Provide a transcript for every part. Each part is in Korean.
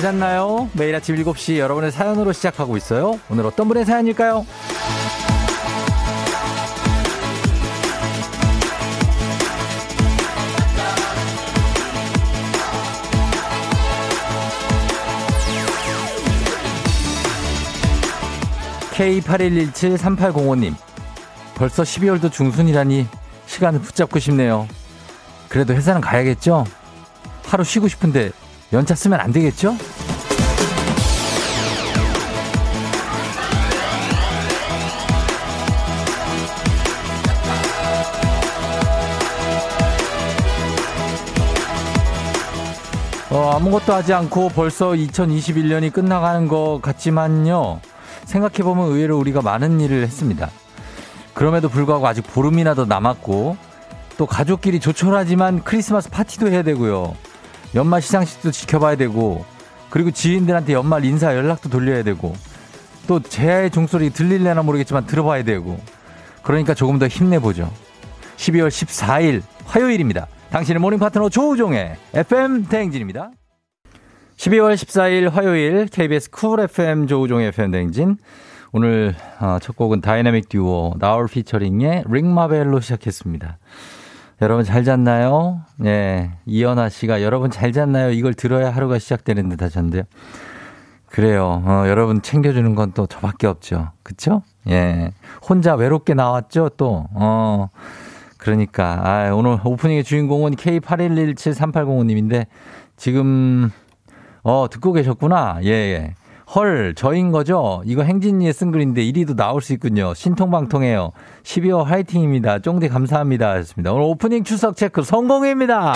잘 잤나요? 매일 아침 7시 여러분의 사연으로 시작하고 있어요. 오늘 어떤 분의 사연일까요? K81173805님. 벌써 12월도 중순이라니 시간을 붙잡고 싶네요. 그래도 회사는 가야겠죠? 하루 쉬고 싶은데 연차 쓰면 안 되겠죠? 어, 아무것도 하지 않고 벌써 2021년이 끝나가는 것 같지만요. 생각해보면 의외로 우리가 많은 일을 했습니다. 그럼에도 불구하고 아직 보름이나 더 남았고, 또 가족끼리 조촐하지만 크리스마스 파티도 해야 되고요. 연말 시상식도 지켜봐야 되고, 그리고 지인들한테 연말 인사 연락도 돌려야 되고, 또 제야의 종소리 들릴래나 모르겠지만 들어봐야 되고, 그러니까 조금 더 힘내보죠. 12월 14일 화요일입니다. 당신의 morning 파트너 조우종의 FM 대행진입니다. 12월 14일 화요일 KBS Cool FM 조우종의 FM 대행진. 오늘 어, 첫 곡은 다이나믹 듀오 나얼 피처링의 Ring My Bell로 시작했습니다. 여러분 잘 잤나요? 예. 이연아 씨가 여러분 잘 잤나요? 이걸 들어야 하루가 시작되는 듯 하셨는데요. 그래요. 어, 여러분 챙겨주는 건 또 저밖에 없죠. 그쵸? 예. 혼자 외롭게 나왔죠, 또. 어. 그러니까. 아, 오늘 오프닝의 주인공은 K81173805님인데 지금, 어, 듣고 계셨구나. 예, 예. 헐, 저인 거죠? 이거 행진이의 쓴 글인데 1위도 나올 수 있군요. 신통방통해요. 12월 화이팅입니다. 쫑디 감사합니다. 하셨습니다. 오늘 오프닝 추석 체크 성공입니다.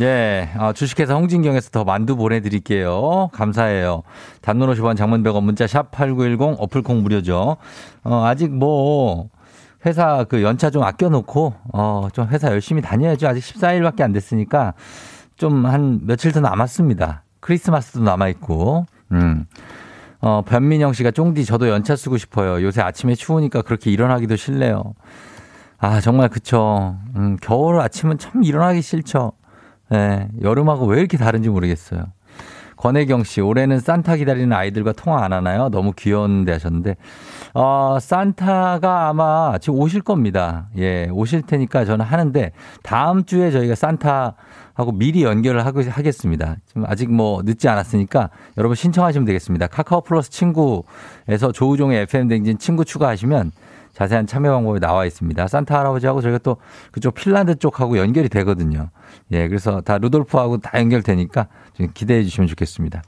예, 어, 주식회사 홍진경에서 더 만두 보내드릴게요. 감사해요. 50원 장문 100원 문자 샵 8910 어플콩 무료죠. 어, 아직 뭐, 회사 그 연차 좀 아껴놓고, 어, 좀 회사 열심히 다녀야죠. 아직 14일밖에 안 됐으니까 좀 한 며칠 더 남았습니다. 크리스마스도 남아 있고, 음. 어, 변민영 씨가 쫑디 저도 연차 쓰고 싶어요. 요새 아침에 추우니까 그렇게 일어나기도 싫네요. 아, 정말 그쵸. 음, 겨울 아침은 참 일어나기 싫죠. 예, 여름하고 왜 이렇게 다른지 모르겠어요. 권혜경 씨, 올해는 산타 기다리는 아이들과 통화 안 하나요? 너무 귀여운데 하셨는데, 어, 산타가 아마 지금 오실 겁니다. 예, 오실 테니까 저는 하는데, 다음 주에 저희가 산타 하고 미리 연결을 하고, 하겠습니다. 지금 아직 뭐 늦지 않았으니까 여러분 신청하시면 되겠습니다. 카카오 플러스 친구에서 조우종의 FM댕진 친구 추가하시면 자세한 참여 방법이 나와 있습니다. 산타 할아버지하고 저희가 또 그쪽 핀란드 쪽하고 연결이 되거든요. 예, 그래서 다 루돌프하고 다 연결되니까 좀 기대해 주시면 좋겠습니다.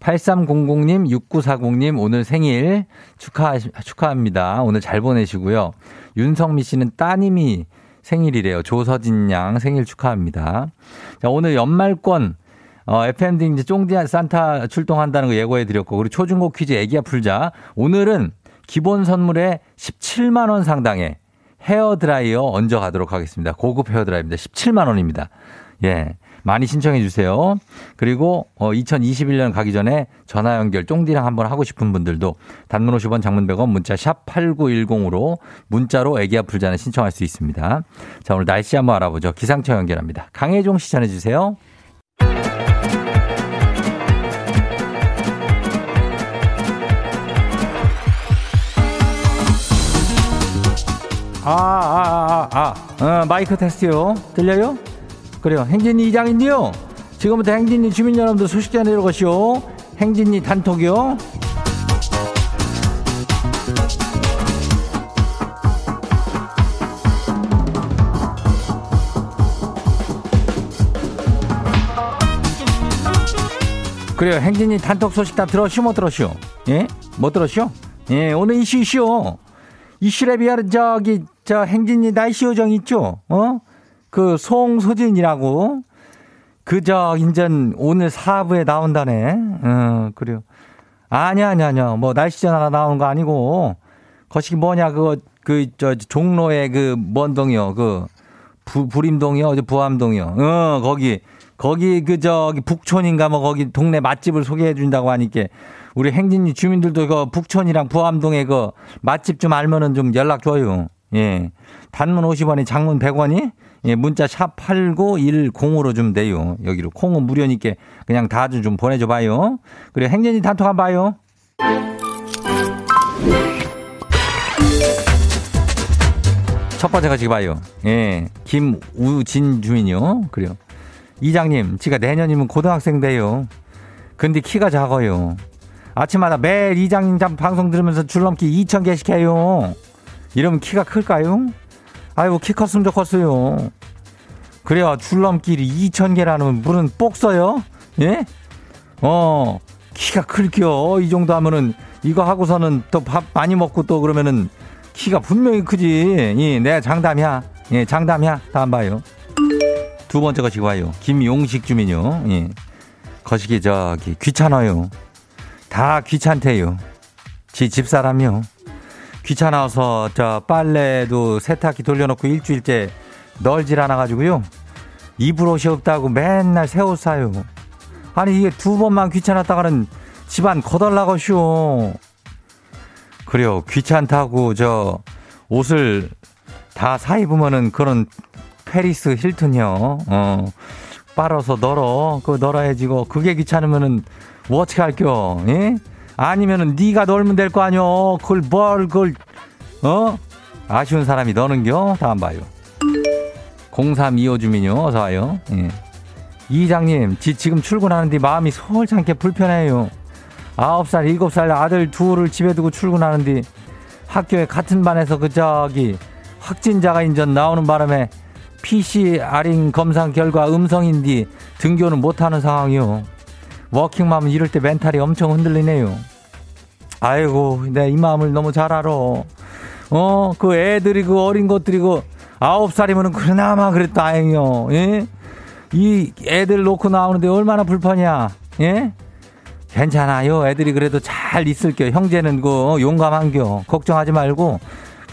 8300님, 6940님, 오늘 생일 축하, 축하합니다. 오늘 잘 보내시고요. 윤성미 씨는 따님이 생일이래요. 조서진 양 생일 축하합니다. 자, 오늘 연말권 어, FMD 이제 쫑디 산타 출동한다는 거 예고해 드렸고, 그리고 초중고 퀴즈 애기야 풀자. 오늘은 기본 선물에 17만 원 상당의 헤어 드라이어 얹어 가도록 하겠습니다. 고급 헤어 드라이입니다. 17만 원입니다. 예. 많이 신청해 주세요. 그리고 어 2021년 가기 전에 전화 연결 쫑디랑 한번 하고 싶은 분들도 단문 50원 장문 100원 문자 샵 8910으로 문자로 애기 아플 자는 신청할 수 있습니다. 자, 오늘 날씨 한번 알아보죠. 기상청 연결합니다. 강혜종 씨 전해 주세요. 아, 아, 아, 아, 어, 마이크 테스트요. 들려요? 그래요. 행진이 이장인데요. 지금부터 행진이 주민 여러분들 소식 전해드릴 것이요. 행진이 단톡이요. 그래요. 행진이 단톡 소식 다 들었슈, 못 들었슈? 예? 못 들었슈? 예, 오늘 이슈 이슈. 비하면 저기, 저 행진이 날씨 요정 있죠? 어? 그 송소진이라고. 그저 인전 오늘 사부에 나온다네. 어, 그래요. 아니야, 아니야, 아니야. 뭐 날씨 전화가 나오는 거 아니고. 거시기 뭐냐, 그거, 그, 저, 종로에 그, 뭔 동이요. 그, 부, 부림동이요? 어제 부암동이요. 어, 거기. 거기 그 저기 북촌인가 뭐 거기 동네 맛집을 소개해 준다고 하니까 우리 행진이 주민들도 그 북촌이랑 부암동에 그 맛집 좀 알면은 좀 연락 줘요. 예. 단문 50원이 장문 100원이 예, 문자 샵 8910으로 좀 돼요. 여기로 콩은 무료니까 그냥 다들 좀 보내줘 봐요. 그리고 행진이 단톡 한번 봐요. 첫 번째 가지고 봐요. 예. 김우진 주민요. 그래요. 이장님, 지가 내년이면 고등학생 돼요. 근데 키가 작아요. 아침마다 매일 이장님 방송 들으면서 줄넘기 2,000개씩 해요. 이러면 키가 클까요? 아이고, 키 컸으면 좋겠어요. 그래야 줄넘기를 2,000개라는 물은 복서요? 예? 어, 키가 클겨. 이 정도 하면은 이거 하고서는 또 밥 많이 먹고 또 그러면은 키가 분명히 크지. 예, 내가 장담이야. 예, 장담이야. 다음 봐요. 두 번째 거시기 봐요. 김용식 주민요. 예. 거시기 저기 귀찮아요. 다 귀찮대요. 지 집사람이요. 귀찮아서 저 빨래도 세탁기 돌려놓고 일주일째 널질 않아 가지고요. 입을 옷이 없다고 맨날 새 옷 사요. 아니 이게 두 번만 귀찮았다가는 집안 거덜나가쇼. 그래요. 귀찮다고 저 옷을 다 사 입으면은 그런 페리스 힐튼이요. 어. 빨아서 널어. 그거 널어야지 고 그게 귀찮으면은 뭐 어떻게 할겨? 예? 아니면은 네가 널면 될 거 아니여. 그걸 뭘 그걸 어? 아쉬운 사람이 너는겨? 다음 봐요. 0325 주민요. 어서 와요. 예. 이장님, 지 지금 출근하는데 마음이 않게 불편해요. 9살, 7살 아들 둘을 집에 두고 출근하는데 학교에 같은 반에서 그 저기 확진자가 인전 나오는 바람에 PCR인 검사 결과 음성인디 등교는 못하는 상황이요. 워킹맘은 이럴 때 멘탈이 엄청 흔들리네요. 아이고, 내 이 마음을 너무 잘 알아. 어, 그 애들이 그 어린 것들이 그 아홉 살이면은 그나마 그래도 다행이요. 예? 이 애들 놓고 나오는데 얼마나 불편이야. 예? 괜찮아요. 애들이 그래도 잘 있을게요. 형제는 그 용감한겨. 걱정하지 말고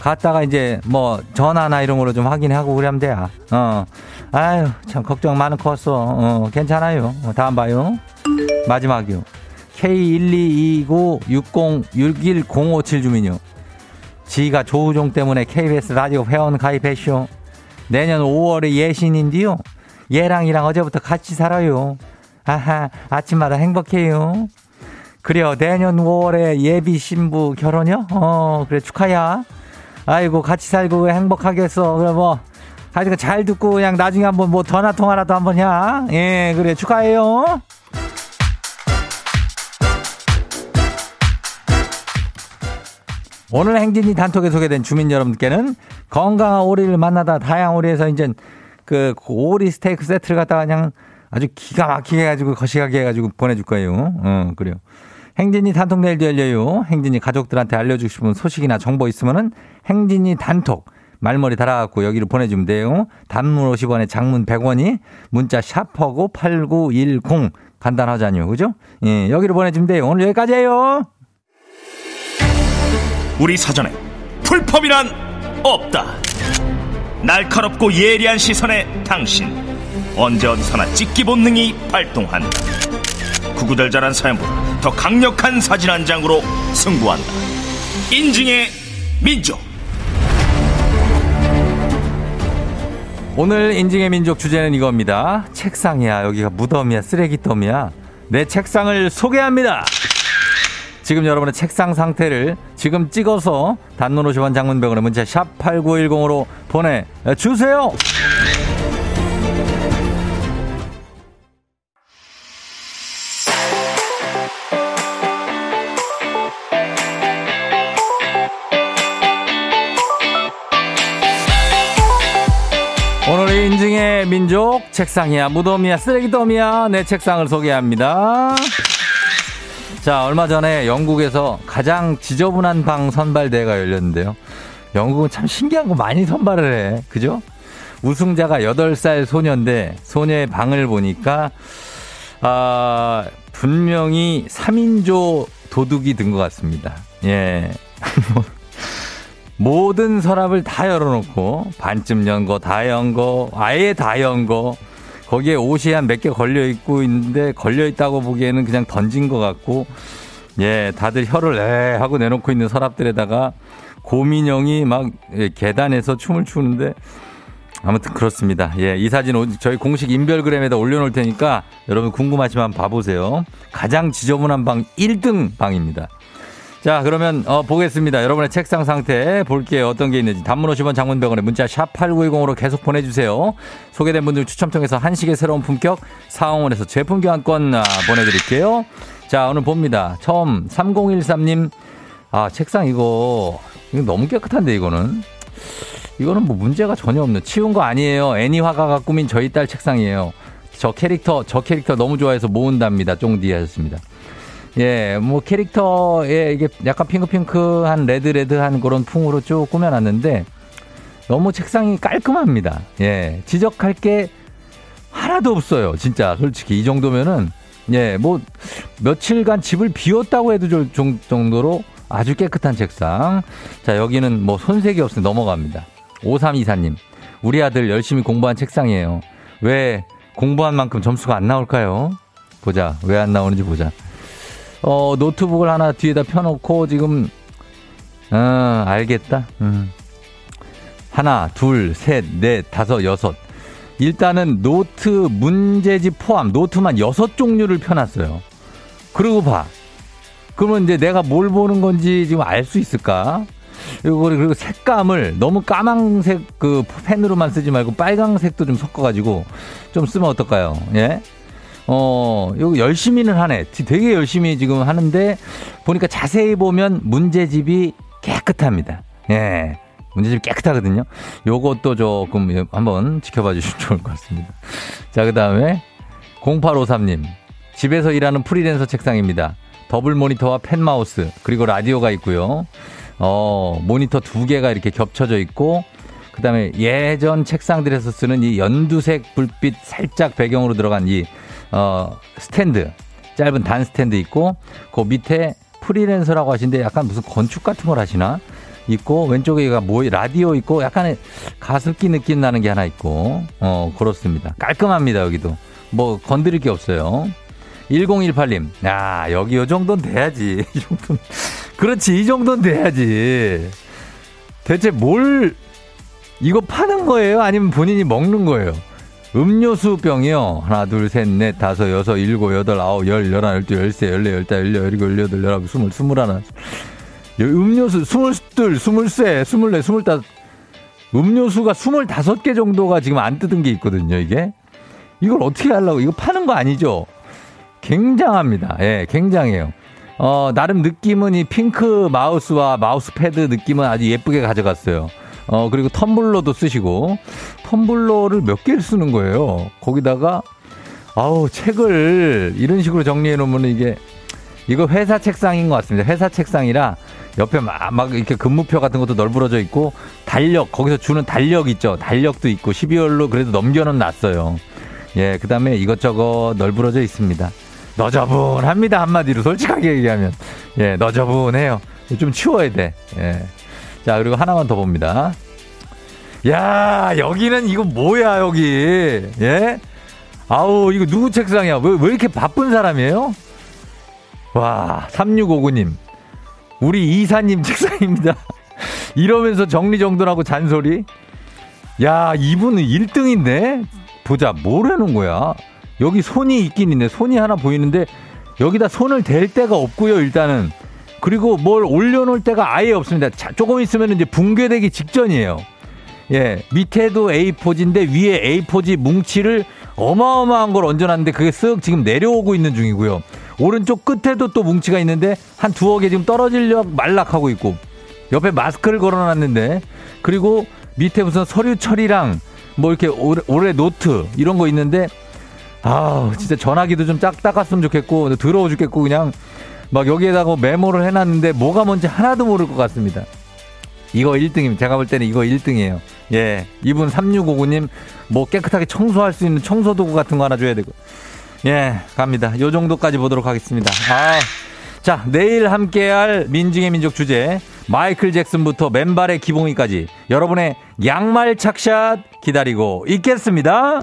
갔다가 이제 뭐 전화나 이런 걸로 좀 확인하고 그러면 돼요. 어. 아유, 참 걱정 많은 컸어. 어, 괜찮아요. 어, 다음 봐요. 마지막이요. K12296061057 주민요. 지가 조우종 때문에 KBS 라디오 회원 가입했쇼. 내년 5월에 예신인데요. 얘랑 이랑 어제부터 같이 살아요. 아하, 아침마다 행복해요. 그래요. 내년 5월에 예비 신부 결혼이요? 어, 그래, 축하야. 아이고, 같이 살고 행복하겠어. 그래, 뭐, 하여튼 잘 듣고 그냥 나중에 한번 뭐 전화 통화라도 한번 야. 예, 그래, 축하해요. 오늘 행진이 단톡에 소개된 주민 여러분께는 건강한 오리를 만나다 다양한 오리에서 이제 그 오리 스테이크 세트를 갖다가 그냥 아주 기가 막히게 해가지고 거시하게 해가지고 보내줄 거예요. 어, 그래요. 행진이 단톡 내일도 열려요. 행진이 가족들한테 알려주고 싶은 소식이나 정보 있으면은 행진이 단톡 말머리 달아갖고 여기로 보내주면 돼요. 단문 50원에 장문 100원이 문자 샤퍼고 8910 간단하잖요. 그죠? 예, 여기로 보내주면 돼요. 오늘 여기까지예요. 우리 사전에 풀펌이란 없다. 날카롭고 예리한 시선에 당신 언제 어디서나 찍기 본능이 발동한다. 구구절절한 사연보다 더 강력한 사진 한 장으로 승부한다. 인증의 민족. 오늘 인증의 민족 주제는 이겁니다. 책상이야. 여기가 무덤이야. 쓰레기더미야. 내 책상을 소개합니다. 지금 여러분의 책상 상태를 지금 찍어서 단문 50원 장문병원의 문자 샵 8910으로 보내주세요. 오늘 인증의 민족 책상이야 무덤이야 쓰레기더미야 내 책상을 소개합니다. 자, 얼마 전에 영국에서 가장 지저분한 방 선발대회가 열렸는데요. 영국은 참 신기한 거 많이 선발을 해. 그죠? 우승자가 8살 소녀인데, 소녀의 방을 보니까, 아, 분명히 3인조 도둑이 든 것 같습니다. 예. 모든 서랍을 다 열어놓고, 반쯤 연 거, 다 연 거, 아예 다 연 거, 거기에 옷이 한 몇 개 걸려 있고 있는데 걸려 있다고 보기에는 그냥 던진 것 같고 예 다들 혀를 에 하고 내놓고 있는 서랍들에다가 고민영이 막 예, 계단에서 춤을 추는데 아무튼 그렇습니다. 예, 이 사진 저희 공식 인별그램에다 올려놓을 테니까 여러분 궁금하시면 봐보세요. 가장 지저분한 방 1등 방입니다. 자, 그러면 어, 보겠습니다. 여러분의 책상 상태 볼게요. 어떤 게 있는지. 단문 50원 장문병원에 문자 샵 8910으로 계속 보내주세요. 소개된 분들 추첨 통해서 한식의 새로운 품격 사원에서 제품 교환권 아, 보내드릴게요. 자, 오늘 봅니다. 처음 3013님. 아, 책상 이거, 이거 너무 깨끗한데, 이거는. 이거는 뭐 문제가 전혀 없는 치운 거 아니에요. 애니 화가가 꾸민 저희 딸 책상이에요. 저 캐릭터, 저 캐릭터 너무 좋아해서 모은답니다. 쫑디 하셨습니다. 예, 뭐 캐릭터에 이게 약간 핑크핑크한 레드레드한 그런 풍으로 쭉 꾸며놨는데 너무 책상이 깔끔합니다. 예, 지적할 게 하나도 없어요. 진짜 솔직히 이 정도면은 예, 뭐 며칠간 집을 비웠다고 해도 될 정도로 아주 깨끗한 책상. 자, 여기는 뭐 손색이 없으니 넘어갑니다. 5324님, 우리 아들 열심히 공부한 책상이에요. 왜 공부한 만큼 점수가 안 나올까요? 보자. 왜 안 나오는지 보자. 어, 노트북을 하나 뒤에다 펴놓고 지금, 어, 알겠다. 음. 하나, 둘, 셋, 넷, 다섯, 여섯. 일단은 노트 문제집 포함 노트만 여섯 종류를 펴놨어요. 그리고 봐. 그러면 이제 내가 뭘 보는 건지 지금 알 수 있을까? 그리고, 색감을 너무 까망색 그 펜으로만 쓰지 말고 빨강색도 좀 섞어가지고 좀 쓰면 어떨까요? 예? 어, 요거 열심히는 하네. 되게 열심히 지금 하는데 보니까 자세히 보면 문제집이 깨끗합니다. 예. 문제집 깨끗하거든요. 요것도 조금 한번 지켜봐 주시면 좋을 것 같습니다. 자, 그 다음에 0853님. 집에서 일하는 프리랜서 책상입니다. 더블 모니터와 펜 마우스, 그리고 라디오가 있고요. 어, 모니터 두 개가 이렇게 겹쳐져 있고, 그 다음에 예전 책상들에서 쓰는 이 연두색 불빛 살짝 배경으로 들어간 이 어, 스탠드, 짧은 단 스탠드 있고, 그 밑에 프리랜서라고 하시는데 약간 무슨 건축 같은 걸 하시나? 있고, 왼쪽에가 뭐, 라디오 있고, 약간의 가습기 느낌 나는 게 하나 있고, 어, 그렇습니다. 깔끔합니다, 여기도. 뭐, 건드릴 게 없어요. 1018님, 야, 여기 요 정도는 돼야지. 이 정도는. 그렇지, 이 정도는 돼야지. 대체 뭘, 이거 파는 거예요? 아니면 본인이 먹는 거예요? 음료수 병이요. 하나, 둘, 셋, 넷, 다섯, 여섯, 일곱, 여덟, 아홉, 열, 열한, 열두, 열세, 열네, 열다, 열여, 열일곱, 열여덟, 열아홉, 스물, 스물하나. 음료수 스물둘, 스물세, 스물네, 스물다섯. 음료수가 스물다섯 개 정도가 지금 안 뜯은 게 있거든요, 이게. 이걸 어떻게 하려고, 이거 파는 거 아니죠? 굉장합니다. 예, 굉장해요. 어, 나름 느낌은 이 핑크 마우스와 마우스 패드 느낌은 아주 예쁘게 가져갔어요. 어, 그리고 텀블러도 쓰시고, 텀블러를 몇 개를 쓰는 거예요. 거기다가, 아우, 책을 이런 식으로 정리해 놓으면 이게, 이거 회사 책상인 것 같습니다. 회사 책상이라 옆에 막, 막 이렇게 근무표 같은 것도 널브러져 있고, 달력, 거기서 주는 달력 있죠. 달력도 있고, 12월로 그래도 넘겨는 놨어요. 예, 그 다음에 이것저것 널브러져 있습니다. 너저분합니다, 한마디로. 솔직하게 얘기하면. 예, 너저분해요. 좀 치워야 돼. 예. 자, 그리고 하나만 더 봅니다. 야, 여기는 이거 뭐야, 여기. 예? 아우, 이거 누구 책상이야? 왜, 왜 이렇게 바쁜 사람이에요? 와, 3659님. 우리 이사님 책상입니다. 이러면서 정리정돈하고 잔소리. 야, 이분은 1등인데? 보자, 뭘 해놓은 거야? 여기 손이 있긴 있네. 손이 하나 보이는데, 여기다 손을 댈 데가 없고요, 일단은. 그리고 뭘 올려놓을 데가 아예 없습니다. 자, 조금 있으면 이제 붕괴되기 직전이에요. 예, 밑에도 A4지인데 위에 A4지 뭉치를 어마어마한 걸 얹어놨는데 그게 쓱 지금 내려오고 있는 중이고요. 오른쪽 끝에도 또 뭉치가 있는데 한 두어 개 지금 떨어질려 말락하고 있고 옆에 마스크를 걸어놨는데 그리고 밑에 무슨 서류 처리랑 뭐 이렇게 올해, 올해 노트 이런 거 있는데 아 진짜 전화기도 좀 짝 닦았으면 좋겠고 더러워 죽겠고 그냥 막 여기에다가 메모를 해놨는데 뭐가 뭔지 하나도 모를 것 같습니다. 이거 1등입니다. 제가 볼 때는 이거 1등이에요. 예. 이분 3659님 뭐 깨끗하게 청소할 수 있는 청소도구 같은 거 하나 줘야 되고. 예, 갑니다. 요 정도까지 보도록 하겠습니다. 아. 자, 내일 함께할 인증의 민족 주제 마이클 잭슨부터 맨발의 기봉이까지 여러분의 양말 착샷 기다리고 있겠습니다.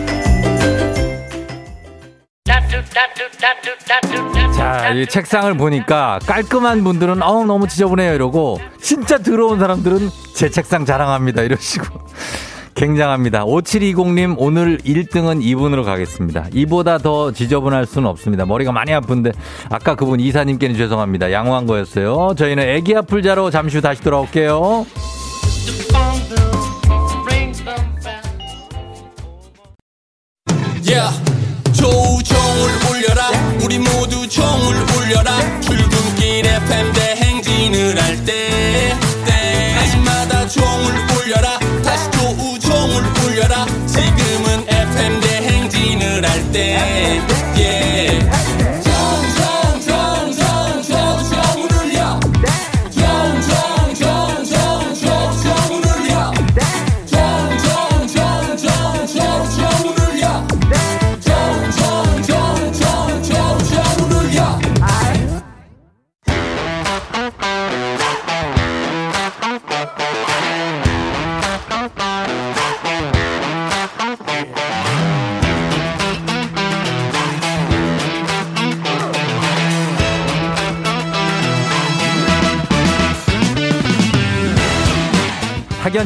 자, 이 책상을 보니까 깔끔한 분들은 어우 너무 지저분해요 이러고 진짜 더러운 사람들은 제 책상 자랑합니다 이러시고 굉장합니다. 5720님 오늘 1등은 이분으로 가겠습니다. 이보다 더 지저분할 수는 없습니다. 머리가 많이 아픈데 아까 그분 이사님께는 죄송합니다. 양호한 거였어요. 저희는 애기 아플 자로 잠시 후 다시 돌아올게요.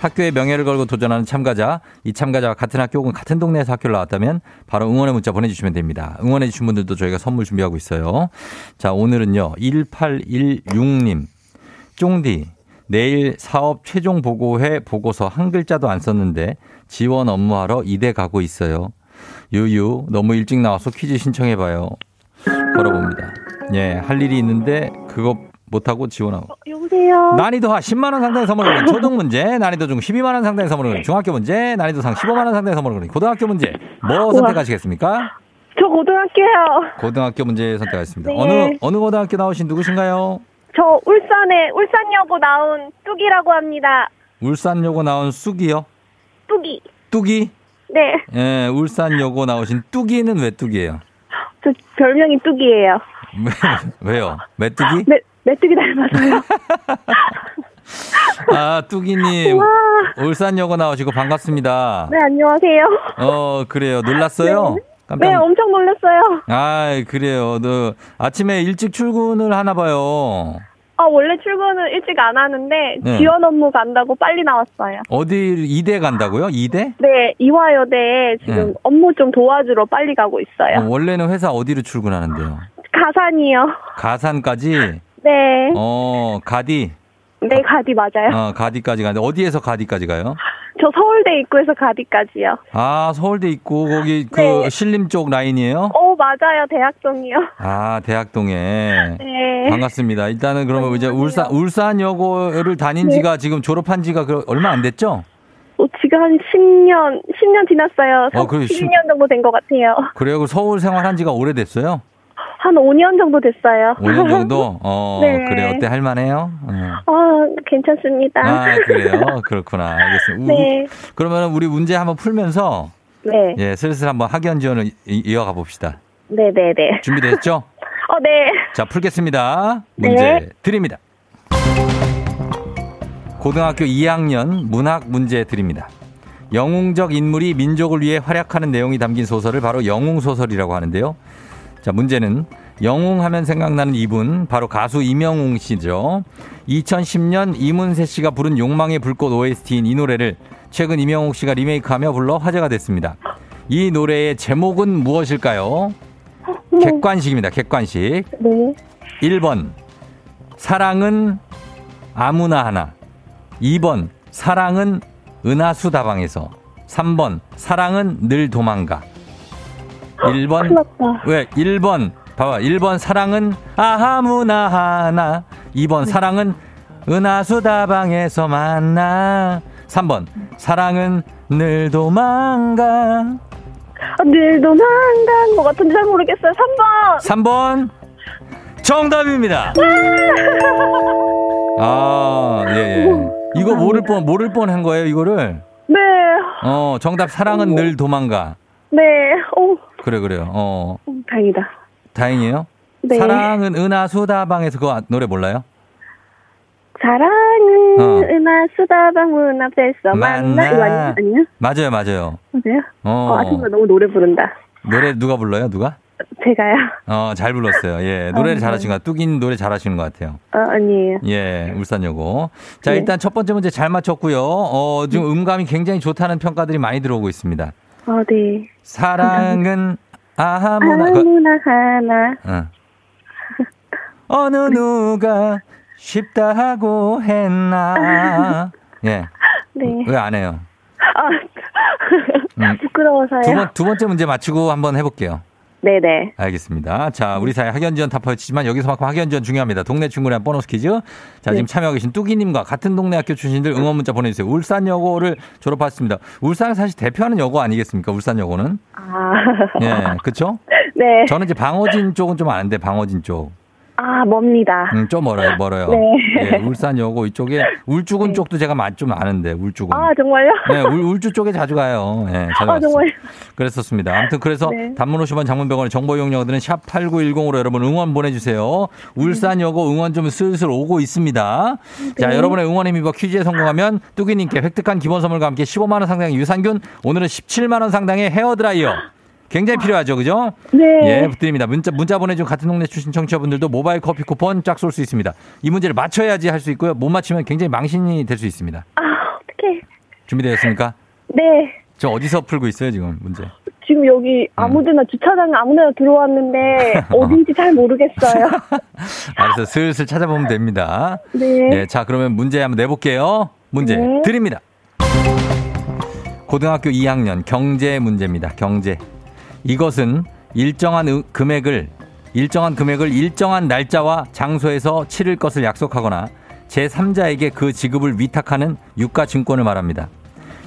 학교의 명예를 걸고 도전하는 참가자, 이 참가자와 같은 학교 혹은 같은 동네에서 학교를 나왔다면 바로 응원의 문자 보내주시면 됩니다. 응원해주신 분들도 저희가 선물 준비하고 있어요. 자, 오늘은요, 1816님, 쫑디, 내일 사업 최종 보고회 보고서 한 글자도 안 썼는데 지원 업무하러 이대 가고 있어요. 유유, 너무 일찍 나와서 퀴즈 신청해봐요. 걸어봅니다. 예, 할 일이 있는데 그거 못하고 지원하고. 어, 여보세요. 난이도 하 10만 원 상당의 선물을 거는 초등 문제, 난이도 중 12만 원 상당의 선물을 거는 중학교 문제, 난이도 상 15만 원 상당의 선물을 거는 고등학교 문제. 뭐 선택하시겠습니까? 저 고등학교요. 고등학교 문제 선택하겠습니다. 네. 어느 어느 고등학교 나오신 누구신가요? 저 울산에 울산여고 나온 뚝이라고 합니다. 울산여고 나온 쑥이요? 뚝이. 뚝이? 네. 예, 울산여고 나오신 뚝이는 왜 뚝이에요? 저 별명이 뚝이에요. 왜, 왜요? 메뚜기? 메, 메뚜기 닮아서요. 아. 와. 울산여고 나오시고 반갑습니다. 네, 안녕하세요. 어, 그래요. 놀랐어요? 깜짝 네, 엄청 놀랐어요. 아, 그래요. 너 아침에 일찍 출근을 하나 봐요. 아, 원래 출근은 일찍 안 하는데 네. 지원 업무 간다고 빨리 나왔어요. 어디 이대 간다고요? 이대? 네, 이화여대에 지금 네. 업무 좀 도와주러 빨리 가고 있어요. 어, 원래는 회사 어디로 출근하는데요? 가산이요. 가산까지? 네. 어, 가디? 네, 가디 맞아요. 어, 가디까지 가는데 어디에서 가디까지 가요? 저 서울대 입구에서 가디까지요. 아, 서울대 있고 거기 그 네. 신림 쪽 라인이에요? 어, 맞아요. 대학동이요. 아, 대학동에. 네. 반갑습니다. 일단은 그러면 이제. 울산 울산여고를 다닌 네. 지가 지금 졸업한 지가 그 얼마 안 됐죠? 어, 지금 한 10년, 10년 지났어요. 어, 그래, 12년 정도 된 것 같아요. 그래요. 그 서울 생활한 지가 오래됐어요? 한 5년 정도 됐어요. 5년 정도? 어, 네. 그래. 어때? 할만해요? 어. 아, 괜찮습니다. 아, 그래요? 그렇구나. 알겠습니다. 우- 네. 그러면 우리 문제 한번 풀면서 네. 예, 슬슬 한번 학연 지원을 이- 이어가 봅시다. 네네네. 준비됐죠? 어, 네. 자, 풀겠습니다. 문제 네. 드립니다. 고등학교 2학년 문학 문제 드립니다. 영웅적 인물이 민족을 위해 활약하는 내용이 담긴 소설을 바로 영웅소설이라고 하는데요. 자, 문제는 영웅 하면 생각나는 이분, 바로 가수 이명웅 씨죠. 2010년 이문세 씨가 부른 욕망의 불꽃 OST인 이 노래를 최근 이명웅 씨가 리메이크하며 불러 화제가 됐습니다. 이 노래의 제목은 무엇일까요? 객관식입니다. 객관식. 네. 1번 사랑은 아무나 하나 2번 사랑은 은하수 다방에서 3번 사랑은 늘 도망가 1번 큰일 났다. 왜 1번 봐봐 1번 사랑은 아무나 하나 2번 사랑은 은하수 다방에서 만나 3번 사랑은 늘 도망가 아, 늘 도망간 것 같은데 잘 모르겠어요. 3번. 3번 정답입니다. 아, 예, 예. 이거 모를 뻔, 모를 뻔 한 거예요, 이거를? 네. 어, 정답, 사랑은 늘 도망가. 네. 오, 그래, 그래요. 어, 오, 다행이다. 다행이에요. 네. 사랑은 은하 수다방에서 그거 노래 몰라요? 사랑은 어. 은하 수다방 문 앞에서 만나. 만나. 아니야? 맞아요, 맞아요. 맞아요? 어, 어, 아줌마 너무 노래 부른다. 노래 누가 불러요, 누가? 제가요? 어, 잘 불렀어요. 예, 노래를 네. 잘하신 것 같아요. 뚝인 노래 잘하시는 것 같아요. 어, 아니에요. 예, 울산여고. 자, 네. 일단 첫 번째 문제 잘 맞췄고요. 어, 지금 음감이 굉장히 좋다는 평가들이 많이 들어오고 있습니다. 어, 네. 사랑은 아무나 그, 아무나 하나. 어. 어느 누가 쉽다고 했나 예 네. 왜 안 해요 아, 음. 부끄러워서요. 두, 번, 두 번째 문제 맞추고 한번 해볼게요 네네. 알겠습니다. 자 우리 사회 학연지원 타파였지만 여기서만큼 학연지원 중요합니다. 동네 친구를 한 보너스 퀴즈. 자 지금 참여하고 계신 뚜기님과 같은 동네 학교 출신들 응원 문자 보내주세요. 울산여고를 졸업했습니다. 울산을 사실 대표하는 여고 아니겠습니까? 울산여고는? 아. 예 그쵸? 네. 저는 이제 방어진 쪽은 좀 아는데 방어진 쪽 아, 멉니다. 음, 좀 멀어요, 멀어요. 네. 예, 울산 여고 이쪽에 울주군 네. 쪽도 제가 많- 좀 아는데 울주군. 아, 정말요? 네, 울, 울주 쪽에 자주 가요. 예, 자주 아. 정말. 그랬었습니다. 아무튼 그래서 네. 단문 50원 장문병원의 정보 이용료들은 샵 8910으로 여러분 응원 보내주세요. 울산 여고 응원 좀 슬슬 오고 있습니다. 자, 네. 여러분의 응원의 힘입어 퀴즈에 성공하면 뚜기님께 획득한 기본 선물과 함께 15만원 상당의 유산균, 오늘은 17만원 상당의 헤어드라이어. 굉장히 필요하죠, 그죠? 네. 예, 부탁드립니다. 문자, 문자 보내준 같은 동네 출신 청취자분들도 모바일 커피 쿠폰 쫙 쏠 수 있습니다. 이 문제를 맞춰야지 할 수 있고요. 못 맞추면 굉장히 망신이 될 수 있습니다. 아, 어떡해. 준비되었습니까? 네. 저 어디서 풀고 있어요, 지금 문제? 지금 여기 음. 아무데나 주차장에 아무데나 들어왔는데 어딘지 잘 모르겠어요. 알았어. 슬슬 찾아보면 됩니다. 네. 예, 자, 그러면 문제 한번 내볼게요. 문제 네. 드립니다. 고등학교 2학년 경제 문제입니다. 경제. 이것은 일정한 의- 금액을 일정한 금액을 일정한 날짜와 장소에서 치를 것을 약속하거나 제3자에게 그 지급을 위탁하는 유가 증권을 말합니다.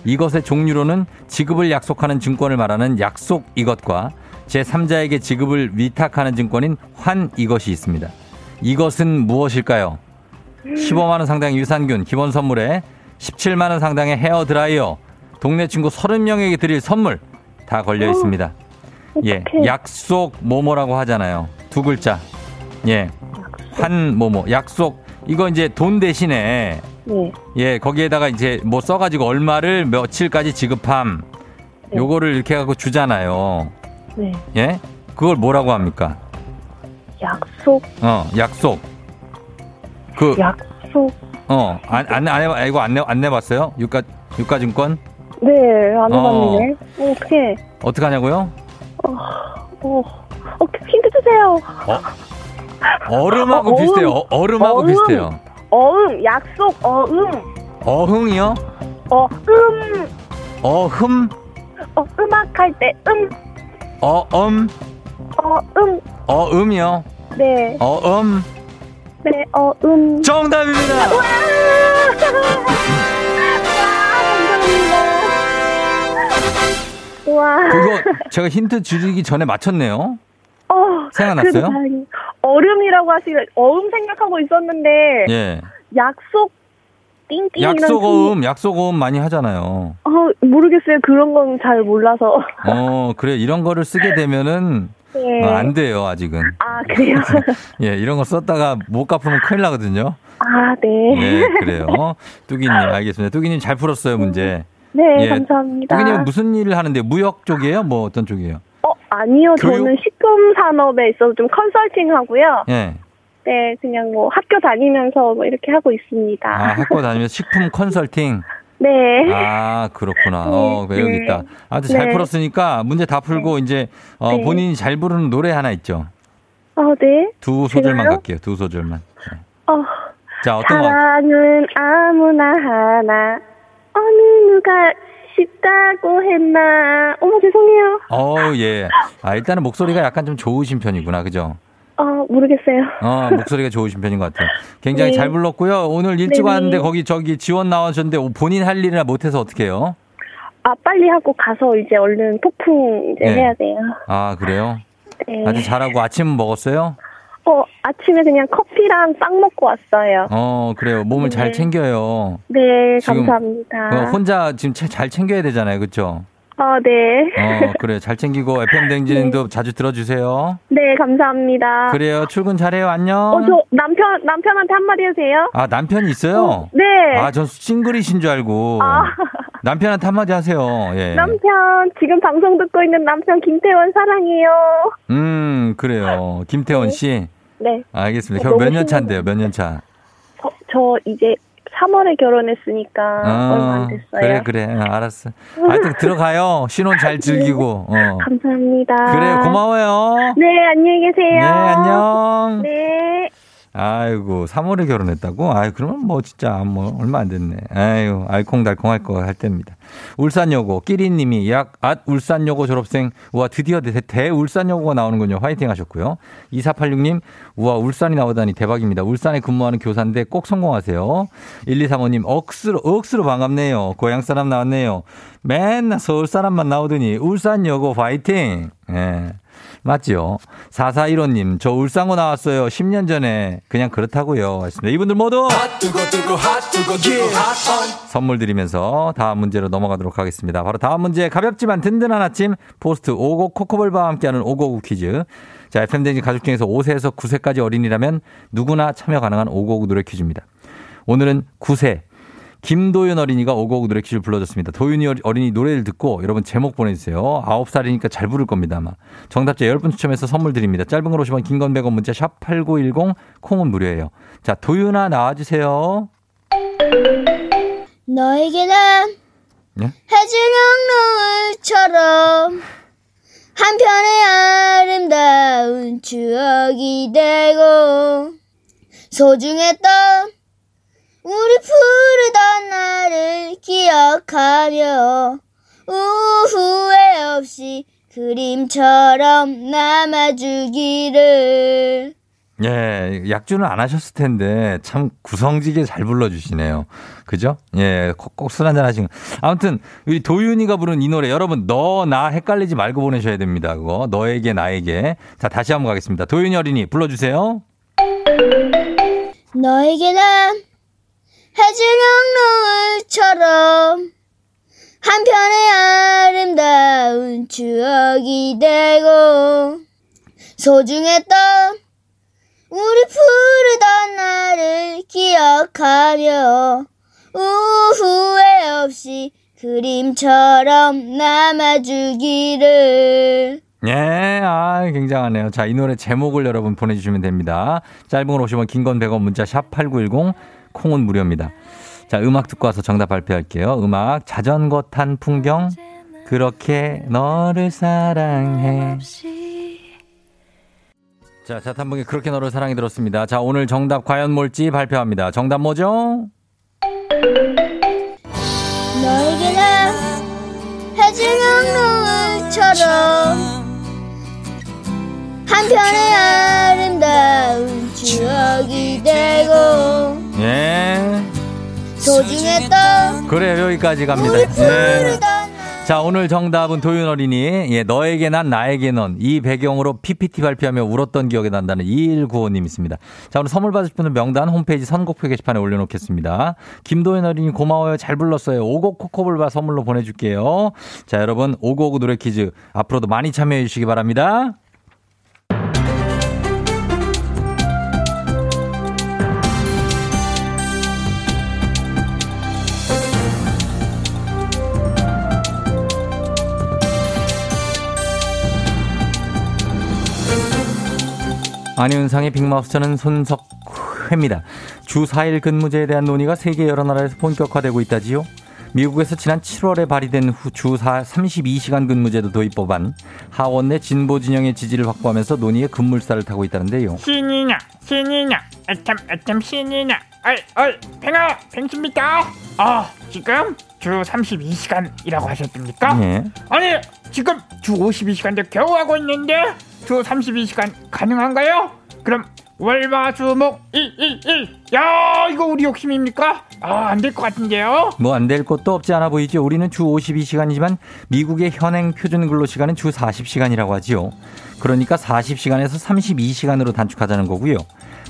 이것의 종류로는 지급을 약속하는 증권을 말하는 약속 이것과 제3자에게 지급을 위탁하는 증권인 환 이것이 있습니다. 이것은 무엇일까요? 15만 원 상당의 유산균 기본 선물에 17만 원 상당의 헤어 드라이어 동네 친구 30명에게 드릴 선물 다 걸려 있습니다. 예. 약속 뭐뭐라고 하잖아요. 두 글자. 예. 한 뭐뭐 약속 이거 이제 돈 대신에 네. 예, 거기에다가 이제 뭐 써가지고 얼마를 며칠까지 지급함. 네. 요거를 이렇게 하고 주잖아요. 네. 예? 그걸 뭐라고 합니까? 약속. 어, 약속. 그, 약속. 어, 안, 안, 안, 해, 이거 안, 내, 안 내봤어요? 유가, 유가증권? 네, 안 어. 해봤는데. 어, 어떻게? 어떡하냐고요? 어, 어, 힌트 주세요. 얼음하고 어, 비슷해요. 어음. 어, 얼음하고 어음. 비슷해요. 어음, 약속, 어음. 어흥이요? 어, 음. 어흠? 어, 음악 할 때, 음. 어엄? 어, 음. 어 음이요? 네, 어 음? 네, 어, 음. 정답입니다! 와! 와, 감사합니다. 와. 그거 제가 힌트 주기 전에 맞췄네요. 어, 생각났어요? 얼음이라고 하시면 어음 생각하고 있었는데 예. 약속 띵띵 약속 그- 어음, 약속 어음 많이 하잖아요. 어, 모르겠어요. 그런 건 잘 몰라서. 어, 그래. 이런 거를 쓰게 되면은 네. 어, 안 돼요, 아직은. 아, 그래요? 예, 이런 거 썼다가 못 갚으면 큰일 나거든요. 아, 네. 예, 그래요. 뚜기님, 알겠습니다. 뚜기님 잘 풀었어요, 문제. 네, 예. 감사합니다. 뚜기님은 무슨 일을 하는데 무역 쪽이에요? 뭐 어떤 쪽이에요? 어, 아니요. 교육? 저는 식품 산업에 있어서 좀 컨설팅 하고요. 예. 네, 그냥 뭐 학교 다니면서 뭐 이렇게 하고 있습니다. 아, 학교 다니면서 식품 컨설팅. 네. 아, 그렇구나. 어, 네, 여기 네. 있다. 잘 네. 풀었으니까 문제 다 풀고 이제 어, 네. 본인이 잘 부르는 노래 하나 있죠. 어, 네. 두 소절만 제가요? 갈게요. 두 소절만. 네. 어, 자, 어떤 거? 사랑은 아무나 하나 누가 쉽다고 했나 어머 죄송해요 어, 예. 아, 일단은 목소리가 약간 좀 좋으신 편이구나. 그죠? 어 모르겠어요 어, 목소리가 좋으신 편인 것 같아요. 굉장히 네. 잘 불렀고요. 오늘 일찍 네네. 왔는데 거기 저기 지원 나오셨는데 본인 할 일이나 못해서 어떻게 해요? 아 빨리 하고 가서 이제 얼른 폭풍 이제 네. 해야 돼요 아, 그래요? 네. 아주 잘하고 아침 먹었어요? 어 아침에 그냥 커피랑 빵 먹고 왔어요 어, 그래요. 몸을 잘 네. 챙겨요. 네 감사합니다 어, 혼자 지금 채- 잘 챙겨야 되잖아요. 그렇죠? 어네 어, 그래. 잘 챙기고 FM 댕진도 자주 들어주세요. 네, 감사합니다 그래요. 출근 잘해요. 안녕. 어 저 남편 남편한테 한마디 해주세요 아, 남편이 있어요? 네 아, 전 싱글이신 줄 알고. 아. 남편한테 한마디 하세요. 예. 남편 지금 방송 듣고 있는 남편 김태원 사랑해요 음, 그래요. 김태원 씨. 네 알겠습니다. 어, 결혼 몇 너무 년 차인데요? 몇 년 차? 저, 저 이제 3월에 결혼했으니까 얼마 안 됐어요. 아, 그래, 그래. 아, 알았어. 하여튼 들어가요. 신혼 잘 즐기고. 어. 감사합니다. 그래요. 고마워요. 네, 안녕히 계세요. 네, 안녕. 네. 아이고, 3월에 결혼했다고? 아이, 그러면 뭐 진짜 뭐 얼마 안 됐네. 아이고, 알콩달콩 할 거 할 때입니다. 울산여고, 끼리님이 약, 앗, 울산여고 졸업생, 우와, 드디어 대, 대 울산여고가 나오는군요. 화이팅 하셨고요. 2486님, 우와, 울산이 나오다니 대박입니다. 울산에 근무하는 교사인데 꼭 성공하세요. 1235님, 억수로, 억수로 반갑네요. 고향 사람 나왔네요. 맨날 서울 사람만 나오더니 울산여고 화이팅! 예. 맞지요? 4415님, 저 울산고 나왔어요. 10년 전에. 그냥 그렇다고요. 하셨습니다. 이분들 모두 선물 드리면서 다음 문제로 넘어가도록 하겠습니다. 바로 다음 문제 가볍지만 든든한 아침 포스트 오곡 코코볼바와 함께하는 오곡 퀴즈. 자, FM댕진 가족 중에서 5세에서 9세까지 어린이라면 누구나 참여 가능한 오곡 노래 퀴즈입니다. 오늘은 9세 김도윤 어린이가 오곡 노래 퀴즈를 불러줬습니다. 도윤이 어린이 노래를 듣고 여러분 제목 보내주세요. 9살이니까 잘 부를 겁니다, 아마. 정답자 10분 추첨해서 선물 드립니다. 짧은 걸 오시면 긴건 100원 문자 샵 8910 콩은 무료예요. 자, 도윤아 나와주세요. 너에게는 예? 해질녘 노을처럼 한편의 아름다운 추억이 되고 소중했던 우리 부르던 날을 기억하며 후회 없이 그림처럼 남아주기를 예, 약주는 안 하셨을 텐데 참 구성지게 잘 불러주시네요. 그죠? 예, 꼭, 꼭술 한잔 하시고. 아무튼 우리 도윤이가 부른 이 노래 여러분 너 나 헷갈리지 말고 보내셔야 됩니다. 그거 너에게 나에게. 자 다시 한번 가겠습니다. 도윤이 어린이 불러주세요. 너에게는 해질녘 노을처럼 한편의 아름다운 추억이 되고 소중했던 우리 부르던 날을 기억하며 후회 없이 그림처럼 남아주기를 예, 아, 굉장하네요. 자, 이 노래 제목을 여러분 보내주시면 됩니다. 짧은 걸 오시면 긴건 100원 문자 샵 8910 콩은 무료입니다. 자, 음악 듣고 와서 정답 발표할게요. 음악 자전거 탄 풍경 그렇게 너를 사랑해. 자, 자탄봉이 그렇게 너를 사랑해 들었습니다. 자, 오늘 정답 과연 뭘지 발표합니다. 정답 뭐죠? 너에게는 해질녘 노을처럼 한편의 소중했던 그래요, 여기까지 갑니다. 날 자, 오늘 정답은 도윤 어린이. 예, 너에게 난 나에게 넌. 이 배경으로 PPT 발표하며 울었던 기억이 난다는 2195님 있습니다. 자, 오늘 선물 받으실 분은 명단 홈페이지 선곡표 게시판에 올려놓겠습니다. 김도윤 어린이 고마워요. 잘 불렀어요. 오곡 코코볼바 선물로 보내줄게요. 자, 여러분, 오곡 노래 퀴즈 앞으로도 많이 참여해 주시기 바랍니다. 안윤상의 빅마우스 저는 손석회입니다. 주 4일 근무제에 대한 논의가 세계 여러 나라에서 본격화되고 있다지요. 미국에서 지난 7월에 발의된 후 주 32시간 근무제도 도입 법안 하원 내 진보 진영의 지지를 확보하면서 논의의 급물살을 타고 있다는데요. 신이냐 신이냐 애참 애참 신이냐 얼얼 팽아 팽수입니다 아 지금 주 32시간이라고 하셨습니까? 예. 아니 지금 주 52시간도 겨우 하고 있는데 주 32시간 가능한가요? 그럼 월화수목 일일일 야 이거 우리 욕심입니까? 아 안 될 것 같은데요 뭐 안 될 것도 없지 않아 보이죠. 우리는 주 52시간이지만 미국의 현행 표준 근로 시간은 주 40시간이라고 하지요. 그러니까 40시간에서 32시간으로 단축하자는 거고요.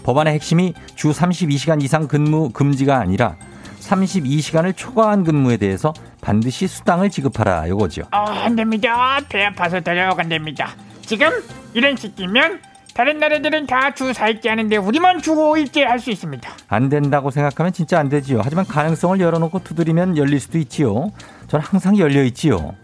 법안의 핵심이 주 32시간 이상 근무 금지가 아니라 32시간을 초과한 근무에 대해서 반드시 수당을 지급하라 이거죠. 아 안 됩니다 배 아파서 데려가 안됩니다 지금 이런 시기면 다른 나라들은 다주 4일째 하는데 우리만 주 5일째 할수 있습니다 안 된다고 생각하면 진짜 안 되지요. 하지만 가능성을 열어놓고 두드리면 열릴 수도 있지요. 저는 항상 열려 있지요.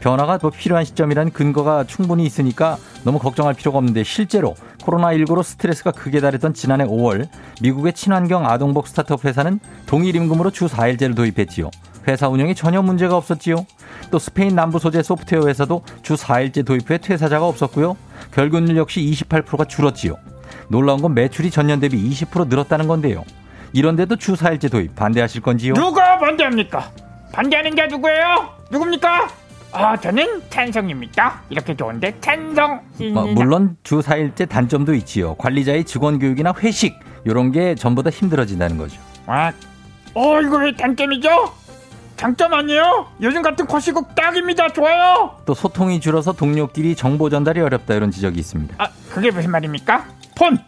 변화가 더 필요한 시점이란 근거가 충분히 있으니까 너무 걱정할 필요가 없는데 실제로 코로나19로 스트레스가 극에 달했던 지난해 5월 미국의 친환경 아동복 스타트업 회사는 동일 임금으로 주 4일제를 도입했지요. 회사 운영에 전혀 문제가 없었지요. 또 스페인 남부 소재 소프트웨어 회사도 주 4일제 도입 후에 퇴사자가 없었고요. 결근율 역시 28%가 줄었지요. 놀라운 건 매출이 전년 대비 20% 늘었다는 건데요. 이런데도 주 4일제 도입 반대하실 건지요? 누가 반대합니까? 반대하는 게 누구예요? 누굽니까? 아 저는 찬성입니다. 이렇게 좋은데 찬성. 어, 물론 주 4일제 단점도 있지요. 관리자의 직원 교육이나 회식 이런 게 전보다 힘들어진다는 거죠. 아, 어 이거 왜 단점이죠? 장점 아니에요? 요즘 같은 거시국 딱입니다. 좋아요. 또 소통이 줄어서 동료끼리 정보 전달이 어렵다 이런 지적이 있습니다. 아 그게 무슨 말입니까? 폰,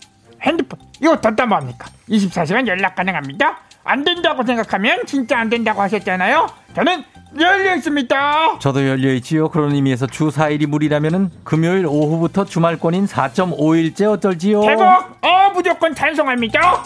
핸드폰 이거 덧담합니까? 24시간 연락 가능합니다. 안 된다고 생각하면 진짜 안 된다고 하셨잖아요. 저는 열려 있습니다. 저도 열려 있지요. 그런 의미에서 주 4일이 무리라면은 금요일 오후부터 주말권인 4.5일째 어떨지요? 대박! 어 무조건 찬성합니다.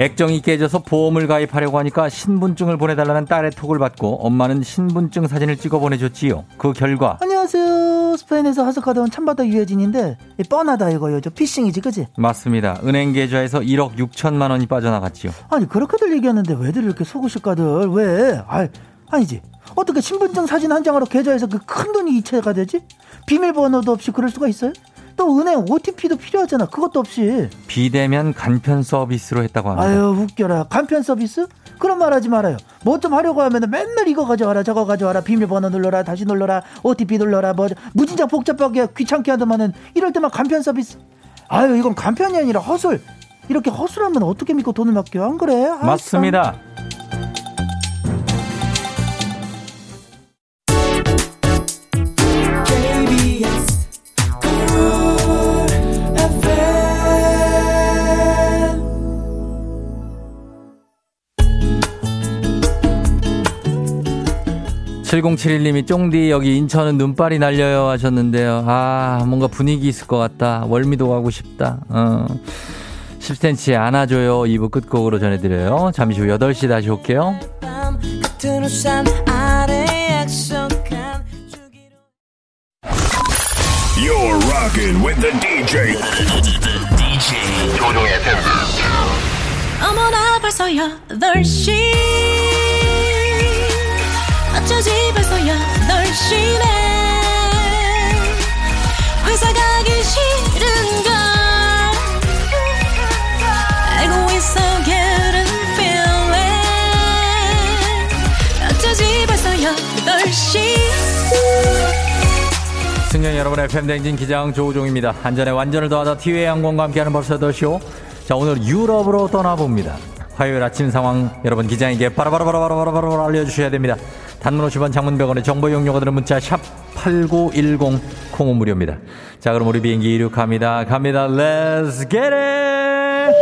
액정이 깨져서 보험을 가입하려고 하니까 신분증을 보내달라는 딸의 톡을 받고 엄마는 신분증 사진을 찍어 보내줬지요. 그 결과 안녕하세요. 스페인에서 하숙하던 참바다 유해진인데 이 뻔하다 이거요. 저 피싱이지 그지? 맞습니다. 은행 계좌에서 1억 6천만 원이 빠져나갔지요. 아니 그렇게들 얘기하는데 왜들 이렇게 속으실까들 왜? 아 아니지. 어떻게 신분증 사진 한 장으로 계좌에서 그 큰 돈이 이체가 되지? 비밀번호도 없이 그럴 수가 있어요? 또 은행 OTP도 필요하잖아. 그것도 없이. 비대면 간편 서비스로 했다고 합니다. 아유 웃겨라. 간편 서비스? 그런 말 하지 말아요. 뭐 좀 하려고 하면 맨날 이거 가져와라 저거 가져와라 비밀번호 눌러라 다시 눌러라 OTP 눌러라 뭐 무진장 복잡하게 귀찮게 하더만은 이럴 때만 간편 서비스. 아유 이건 간편이 아니라 허술. 이렇게 허술하면 어떻게 믿고 돈을 맡겨 안 그래? 맞습니다. (7071님이) 쫑디 여기 인천은 눈발이 날려요 하셨는데요. 아 뭔가 분위기 있을 것 같다. 월미도 가고 싶다. 어. 10cm 안아줘요. 2부 끝곡으로 전해드려요. 잠시 후 8시 다시 올게요. You're rocking with the DJ. DJ 조종의 FM. 어머나 벌써 8시 어쩌지 벌써 8시네 회사 가기 싫은걸 알고 있어 getting feeling 어쩌지 벌써 8시 승객 여러분의 팬댕진 기장 조우종입니다. 안전에 완전을 더하다 티웨이 항공과 함께하는 벌써 더쇼. 자, 오늘 유럽으로 떠나봅니다. 화요일 아침 상황 여러분 기장에게 바라바라바라바라바라 알려주셔야 됩니다. 단문 50원 장문병원의 정보 이용료가 문자 샵 8910 콩은 무료입니다. 자, 그럼 우리 비행기 이륙합니다. 갑니다. Let's get it!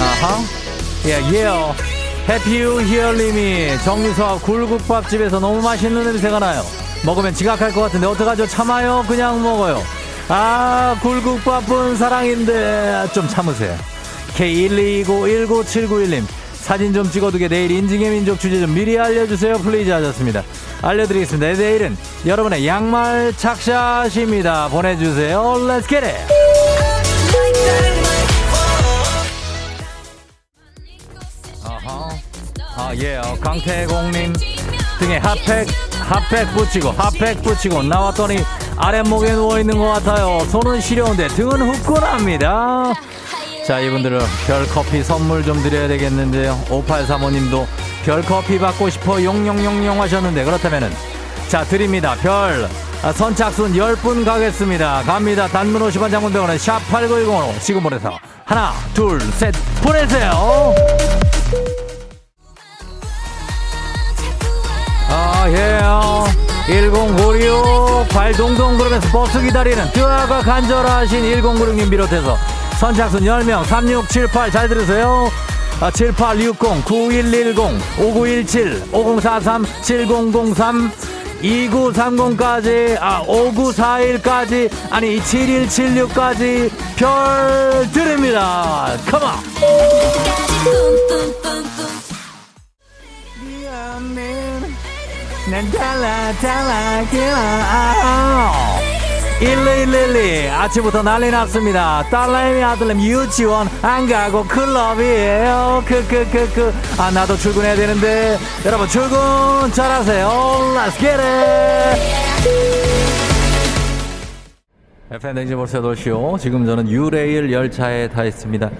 아하. 예, 예. 해피유 히얼님이 정유서 굴국밥집에서 너무 맛있는 냄새가 나요. 먹으면 지각할 것 같은데 어떡하죠? 참아요? 그냥 먹어요. 아, 굴국밥은 사랑인데 좀 참으세요. K129197991님 사진 좀 찍어두게 내일 인증의 민족 주제 좀 미리 알려주세요. please 하셨습니다. 알려드리겠습니다. 네, 내일은 여러분의 양말 착샷입니다. 보내주세요. Let's get it! 아, 예, 어, 강태공님 등에 핫팩, 핫팩 붙이고, 핫팩 붙이고, 나왔더니 아랫목에 누워있는 것 같아요. 손은 시려운데 등은 후끈합니다. 자, 이분들은 별 커피 선물 좀 드려야 되겠는데요. 5835님도 별 커피 받고 싶어 용용용용 하셨는데, 그렇다면은, 자, 드립니다. 별. 아, 선착순 10분 가겠습니다. 갑니다. 단문 50원 장문병원은 샵8910으로 지금 보내서 하나, 둘, 셋, 보내세요. 아, 예. 1096, 발동동 그러면서 버스 기다리는 뜨아가 간절하신 1096님 비롯해서 선착순 10명, 3678 잘 들으세요. 아, 7860, 9110, 5917, 5043, 7003, 2930까지, 아, 5941까지, 아니, 7176까지 별 드립니다. 컴온! 난 달라 달라 기라 1112 아침부터 난리 났습니다. 딸내미 아들내미 유치원 안 가고 클럽이에요. 크크크크 아 나도 출근해야 되는데. 여러분 출근 잘하세요. Let's get it! FN댕지 벌써 8시요 지금 저는 유레일 열차에 타 있습니다.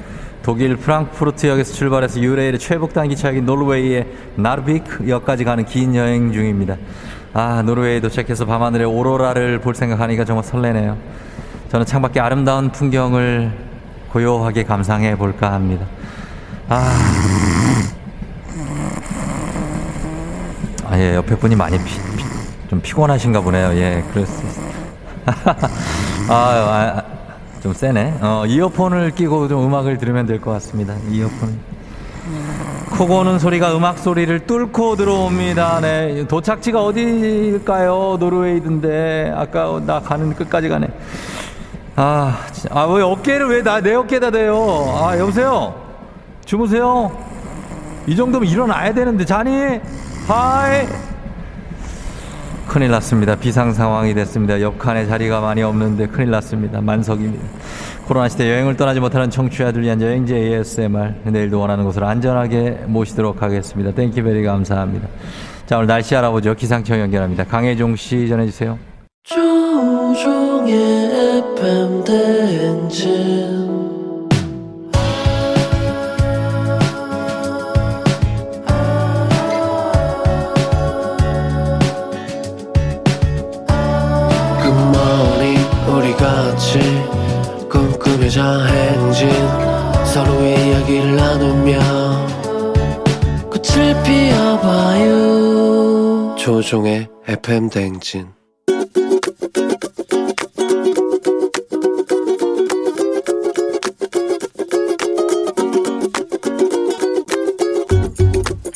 독일 프랑크푸르트역에서 출발해서 유레일의 최북단 기차역인 노르웨이의 나르비크 역까지 가는 긴 여행 중입니다. 아, 노르웨이 도착해서 밤하늘의 오로라를 볼 생각하니까 정말 설레네요. 저는 창밖에 아름다운 풍경을 고요하게 감상해 볼까 합니다. 아. 아, 예, 옆에 분이 많이 피, 피, 좀 피곤하신가 보네요. 예, 그럴 수 있어요. 아, 아, 좀 세네. 어, 이어폰을 끼고 좀 음악을 들으면 될 것 같습니다. 이어폰. 코 고는 소리가 음악 소리를 뚫고 들어옵니다. 네. 도착지가 어디일까요? 노르웨이든데. 아까 나 가는 끝까지 가네. 아, 진짜. 아, 왜 어깨를 왜 나, 내 어깨다 대요? 아, 여보세요? 주무세요? 이 정도면 일어나야 되는데, 자니? 하이! 큰일 났습니다. 비상 상황이 됐습니다. 옆칸에 자리가 많이 없는데 큰일 났습니다. 만석입니다. 코로나 시대 여행을 떠나지 못하는 청취자들 위한 여행지 ASMR 내일도 원하는 곳으로 안전하게 모시도록 하겠습니다. 땡키베리 감사합니다. 자 오늘 날씨 알아보죠. 기상청 연결합니다. 강혜종 씨 전해주세요. 조종의 FM 대행진 꿈꾸며자 행진 서로의 이야기를 나누며 꽃을 피워봐요 조종의 FM 대행진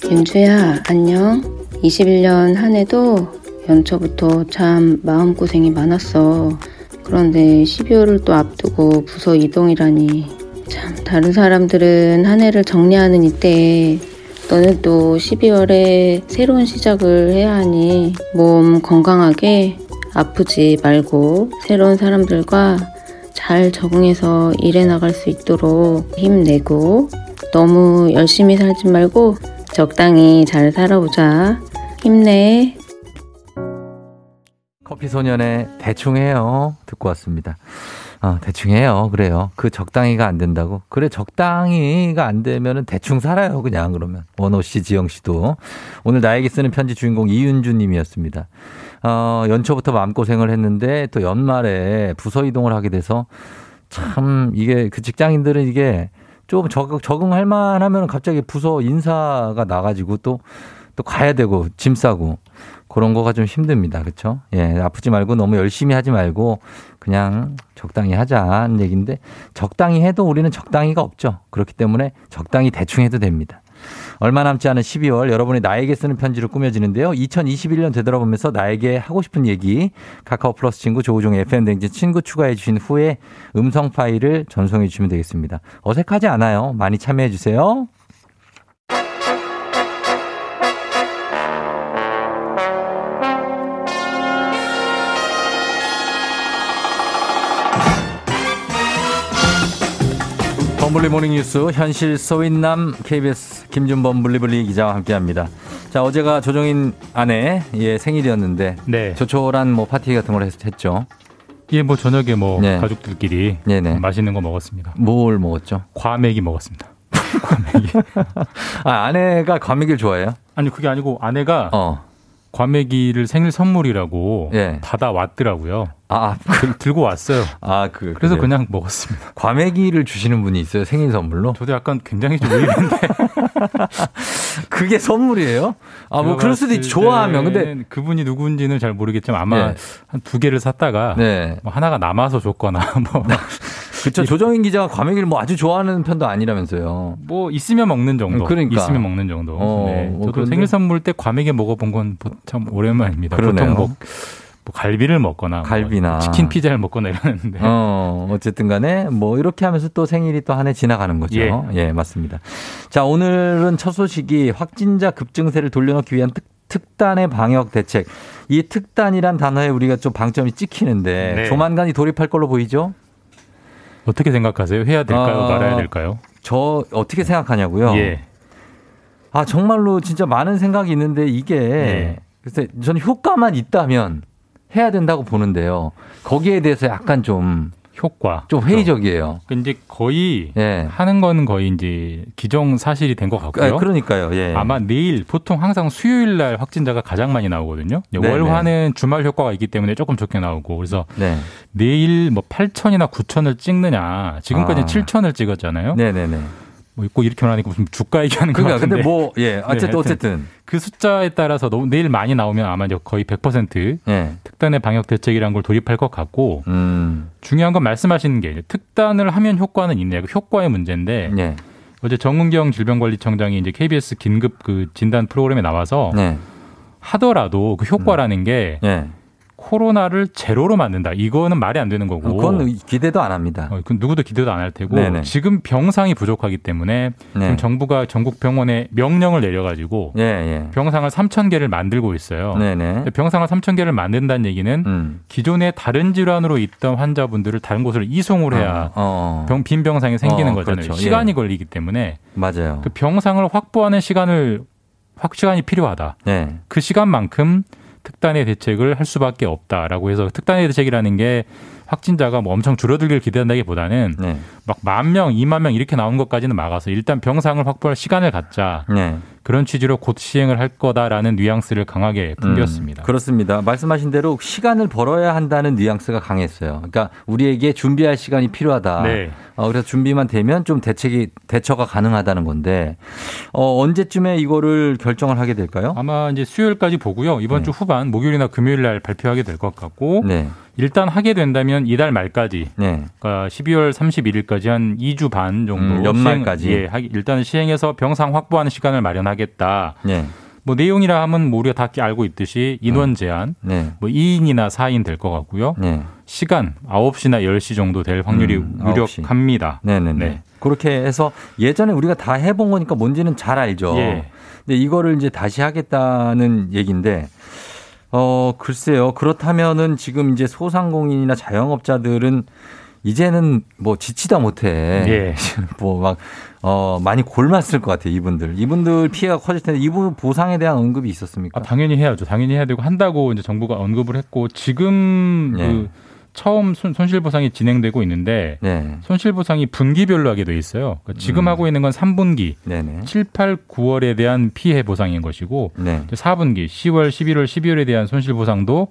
윤주야, 안녕. 21년 한 해도 연초부터 참 마음고생이 많았어. 그런데 12월을 또 앞두고 부서 이동이라니 참, 다른 사람들은 한 해를 정리하는 이때에 너는 또 12월에 새로운 시작을 해야 하니 몸 건강하게 아프지 말고 새로운 사람들과 잘 적응해서 일해 나갈 수 있도록 힘내고 너무 열심히 살지 말고 적당히 잘 살아보자. 힘내. 커피 소년의 대충 해요. 듣고 왔습니다. 어, 대충 해요. 그래요. 그 적당히가 안 된다고. 그래, 적당히가 안 되면은 대충 살아요. 그냥 그러면. 원호 씨, 지영 씨도. 오늘 나에게 쓰는 편지 주인공 이윤주 님이었습니다. 어, 연초부터 마음고생을 했는데 또 연말에 부서 이동을 하게 돼서 참 이게 그 직장인들은 이게 좀 적응, 적응할 만하면 갑자기 부서 인사가 나가지고 또, 또 가야 되고 짐 싸고 그런 거가 좀 힘듭니다. 그렇죠? 예, 아프지 말고 너무 열심히 하지 말고 그냥 적당히 하자는 얘기인데 적당히 해도 우리는 적당히가 없죠. 그렇기 때문에 적당히 대충 해도 됩니다. 얼마 남지 않은 12월 여러분이 나에게 쓰는 편지로 꾸며지는데요. 2021년 되돌아보면서 나에게 하고 싶은 얘기 카카오 플러스 친구 조우종의 FM 댕진 친구 추가해 주신 후에 음성 파일을 전송해 주시면 되겠습니다. 어색하지 않아요. 많이 참여해 주세요. 범블리 모닝 뉴스 현실 소인남 KBS 김준범 블리블리 기자와 함께합니다. 자 어제가 조정인 아내 예 생일이었는데 네. 조촐한 뭐 파티 같은 걸 했, 했죠. 예, 뭐 저녁에 뭐 네. 가족들끼리 네네. 맛있는 거 먹었습니다. 뭘 먹었죠? 과메기 먹었습니다. 아 아내가 과메기를 좋아해요? 아니 그게 아니고 아내가 어. 과메기를 생일 선물이라고 예. 받아 왔더라고요. 아, 들, 들고 왔어요. 아, 그 그래서? 그냥 먹었습니다. 과메기를 주시는 분이 있어요 생일 선물로? 저도 약간 굉장히 좀 의외인데 그게 선물이에요? 아 뭐 그럴 수도 있지 좋아하면 근데 그분이 누군지는 잘 모르겠지만 아마 네. 한두 개를 샀다가 네. 뭐 하나가 남아서 줬거나 뭐, 그쵸 조정인 기자가 과메기를 뭐 아주 좋아하는 편도 아니라면서요. 뭐 있으면 먹는 정도. 그러니까. 있으면 먹는 정도. 어, 네. 뭐 저도 그런데- 생일 선물 때 과메기 먹어본 건 참 오랜만입니다. 그러네요. 보통 뭐, 뭐 갈비를 먹거나 뭐 갈비나. 치킨 피자를 먹거나 이러는데 어, 어쨌든 간에 뭐 이렇게 하면서 또 생일이 또 한 해 지나가는 거죠. 예. 예. 맞습니다. 자, 오늘은 첫 소식이 확진자 급증세를 돌려놓기 위한 특, 특단의 방역 대책. 이 특단이란 단어에 우리가 좀 방점이 찍히는데 네. 조만간이 돌입할 걸로 보이죠? 어떻게 생각하세요? 해야 될까요? 어, 말아야 될까요? 저 어떻게 생각하냐고요? 예. 아, 정말로 진짜 많은 생각이 있는데 이게 네. 글쎄 저는 효과만 있다면 해야 된다고 보는데요. 거기에 대해서 약간 좀 효과. 좀 회의적이에요. 근데 거의 예. 하는 건 거의 이제 기정 사실이 된 것 같고요. 아, 그러니까요. 예. 아마 내일 보통 항상 수요일 날 확진자가 가장 많이 나오거든요. 네네. 월화는 주말 효과가 있기 때문에 조금 적게 나오고 그래서 네. 내일 뭐 8천이나 9천을 찍느냐 지금까지 아. 는 7천을 찍었잖아요. 네네네. 뭐 있고 이렇게 말하니까 무슨 주가 얘기하는 것 그러니까 같은데. 근데 뭐 예, 어쨌든 하여튼 어쨌든 그 숫자에 따라서 너무 내일 많이 나오면 아마 이제 거의 100% 예. 특단의 방역 대책이라는 걸 돌입할 것 같고 음. 중요한 건 말씀하시는 게 특단을 하면 효과는 있냐 그 효과의 문제인데 예. 어제 정은경 질병관리청장이 이제 KBS 긴급 그 진단 프로그램에 나와서 네. 하더라도 그 효과라는 게 예. 코로나를 제로로 만든다. 이거는 말이 안 되는 거고. 그건 기대도 안 합니다. 어, 그건 누구도 기대도 안 할 테고 네네. 지금 병상이 부족하기 때문에 네. 지금 정부가 전국 병원에 명령을 내려가지고 예, 예. 병상을 3천 개를 만들고 있어요. 네네. 병상을 3천 개를 만든다는 얘기는 음. 기존에 다른 질환으로 있던 환자분들을 다른 곳으로 이송을 해야 어. 병, 빈 병상이 생기는 어, 거잖아요. 그렇죠. 시간이 예. 걸리기 때문에 맞아요. 그 병상을 확보하는 시간을 확 시간이 필요하다. 네. 그 시간만큼 특단의 대책을 할 수밖에 없다라고 해서 특단의 대책이라는 게 확진자가 뭐 엄청 줄어들길 기대한다기보다는 네. 막만 명, 이만 명 이렇게 나오는 것까지는 막아서 일단 병상을 확보할 시간을 갖자 네. 그런 취지로 곧 시행을 할 거다라는 뉘앙스를 강하게 풍겼습니다. 음, 그렇습니다. 말씀하신 대로 시간을 벌어야 한다는 뉘앙스가 강했어요. 그러니까 우리에게 준비할 시간이 필요하다. 네. 어, 그래서 준비만 되면 좀 대책이 대처가 가능하다는 건데 어, 언제쯤에 이거를 결정을 하게 될까요? 아마 이제 수요일까지 보고요. 이번 주 후반 목요일이나 금요일 날 발표하게 될 것 같고 네. 일단 하게 된다면 이달 말까지 네. 그러니까 12월 31일까지 한 2주 반 정도 음, 연말까지. 시행, 예, 일단은 시행해서 병상 확보하는 시간을 마련하 겠다. 네. 뭐 내용이라 하면 뭐 우리가 다 알고 있듯이 인원 제한, 네. 뭐 2인이나 4인 될 것 같고요. 네. 시간 9시나 10시 정도 될 확률이 음, 9시. 유력합니다. 네네네. 네. 그렇게 해서 예전에 우리가 다 해본 거니까 뭔지는 잘 알죠. 예. 근데 이거를 이제 다시 하겠다는 얘기인데 어, 글쎄요. 그렇다면은 지금 이제 소상공인이나 자영업자들은 이제는 뭐 지치다 못해. 예. 뭐 막, 어, 많이 골맞을 것 같아요. 이분들. 이분들 피해가 커질 텐데 이분 보상에 대한 언급이 있었습니까? 아, 당연히 해야죠. 당연히 해야 되고 한다고 이제 정부가 언급을 했고 지금 네. 그 처음 손, 손실보상이 진행되고 있는데 네. 손실보상이 분기별로 하게 돼 있어요. 그러니까 지금 음. 하고 있는 건 3분기, 네네. 7, 8, 9월에 대한 피해 보상인 것이고 네. 이제 4분기, 10월, 11월, 12월에 대한 손실보상도